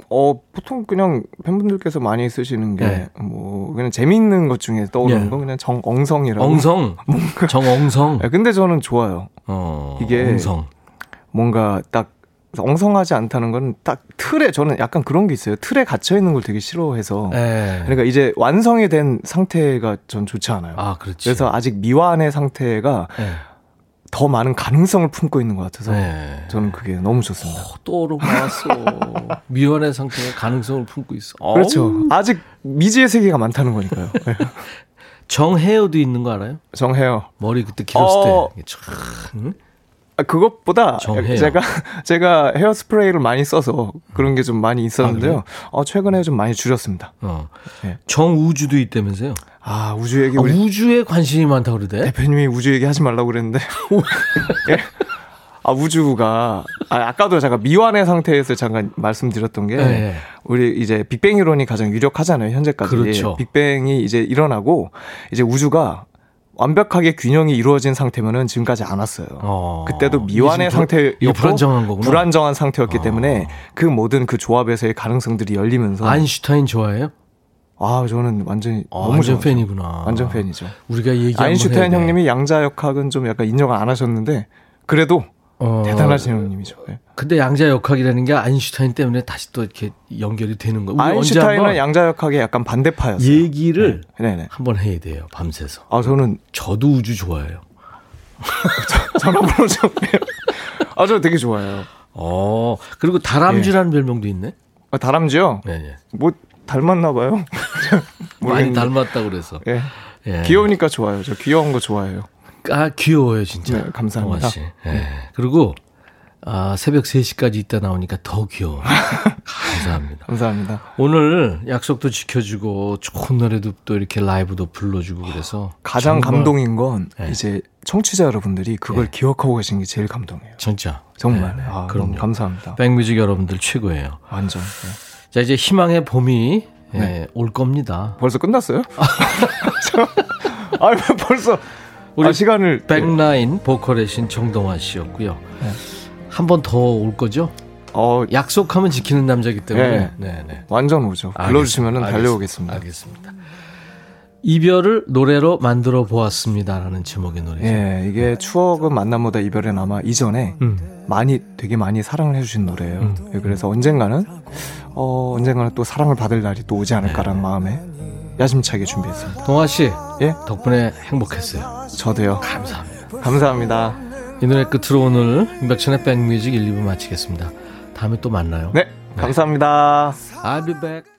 어, 보통 그냥 팬분들께서 많이 쓰시는 게, 네. 뭐, 그냥 재밌는 것 중에 떠오르는 예. 건 그냥 정엉성이라고. 엉성. 정엉성. 예, 근데 저는 좋아요. 어, 이게 엉성. 뭔가 딱 엉성하지 않다는 건 딱 틀에, 저는 약간 그런 게 있어요. 틀에 갇혀 있는 걸 되게 싫어해서. 예. 그러니까 이제 완성이 된 상태가 전 좋지 않아요. 아, 그렇지. 그래서 아직 미완의 상태가 예. 더 많은 가능성을 품고 있는 것 같아서 네. 저는 그게 너무 좋습니다. 또 올라왔어. 미연의 상태가 가능성을 품고 있어. 그렇죠. 어우, 아직 미지의 세계가 많다는 거니까요. 네. 정헤어도 있는 거 알아요? 정해요. 머리 그때 길었을 어. 때. 촤, 응? 아, 그것보다 정해요. 제가 제가 헤어스프레이를 많이 써서 그런 게 좀 많이 있었는데요. 어, 최근에 좀 많이 줄였습니다. 어. 네. 정우주도 있다면서요? 아 우주 얘기 아, 우리 우주에 관심이 많다고 그러대? 대표님이 우주 얘기 하지 말라고 그랬는데. 예? 아 우주가 아, 아까도 제가 미완의 상태에서 잠깐 말씀드렸던 게 네. 우리 이제 빅뱅 이론이 가장 유력하잖아요 현재까지. 그렇죠. 빅뱅이 이제 일어나고 이제 우주가 완벽하게 균형이 이루어진 상태면은 지금까지 안 왔어요. 어. 그때도 미완의 상태였고 불안정한 거구나. 불안정한 상태였기 어. 때문에 그 모든 그 조합에서의 가능성들이 열리면서 아인슈타인 좋아해요? 아 저는 완전히 아, 너무 완전 좋아하죠. 팬이구나. 완전 팬이죠. 우리가 얘기 아인슈타인. 형님이 양자 역학은 좀 약간 인정을 안 하셨는데 그래도 어, 대단하신 형님이죠. 네. 근데 양자 역학이라는 게 아인슈타인 때문에 다시 또 이렇게 연결이 되는 거. 우리 언제 아인슈타인은 한번 양자 역학의 약간 반대파였어요. 얘기를 네네. 한번 해야 돼요. 밤새서. 아 저는 저도 우주 좋아해요. 전화번호 좀. 아저 되게 좋아해요. 어 그리고 다람쥐라는 별명도 있네. 아, 다람쥐요? 네네. 뭐 닮았나 봐요. 많이. 닮았다고 그래서. 예. 예. 귀여우니까 좋아요. 저 귀여운 거 좋아해요. 아 귀여워요 진짜. 네, 감사합니다. 예. 그리고 아, 새벽 3시까지 있다 나오니까 더 귀여워. 감사합니다. 감사합니다. 오늘 약속도 지켜주고 좋은 노래도 또 이렇게 라이브도 불러주고 그래서 가장 정말 감동인 건 네. 이제 청취자 여러분들이 그걸 네. 기억하고 계신 게 제일 감동이에요. 진짜 정말. 네, 네. 아. 너무 감사합니다. 백뮤직 여러분들 최고예요. 완전. 네. 자 이제 희망의 봄이 예, 네. 올 겁니다. 벌써 끝났어요? 아, 왜 벌써 우리 아, 시간을 백라인 보컬의 신 정동환 씨였고요. 네. 한번 더 올 거죠? 어, 약속하면 지키는 남자기 때문에. 네. 네, 네. 완전 오죠. 불러주시면. 달려오겠습니다. 알겠습니다. 이별을 노래로 만들어 보았습니다라는 제목의 노래죠. 예, 이게 추억은 만남보다 이별은 아마 이전에 음. 많이 되게 많이 사랑을 해주신 노래예요. 예, 그래서 언젠가는 어 언젠가는 또 사랑을 받을 날이 또 오지 않을까라는 마음에 야심차게 준비했습니다. 동아 씨 예, 덕분에 행복했어요. 저도요. 감사합니다. 감사합니다. 이 노래 끝으로 오늘 임백천의 백뮤직 1, 2부 마치겠습니다. 다음에 또 만나요. 네, 감사합니다. I'll be back.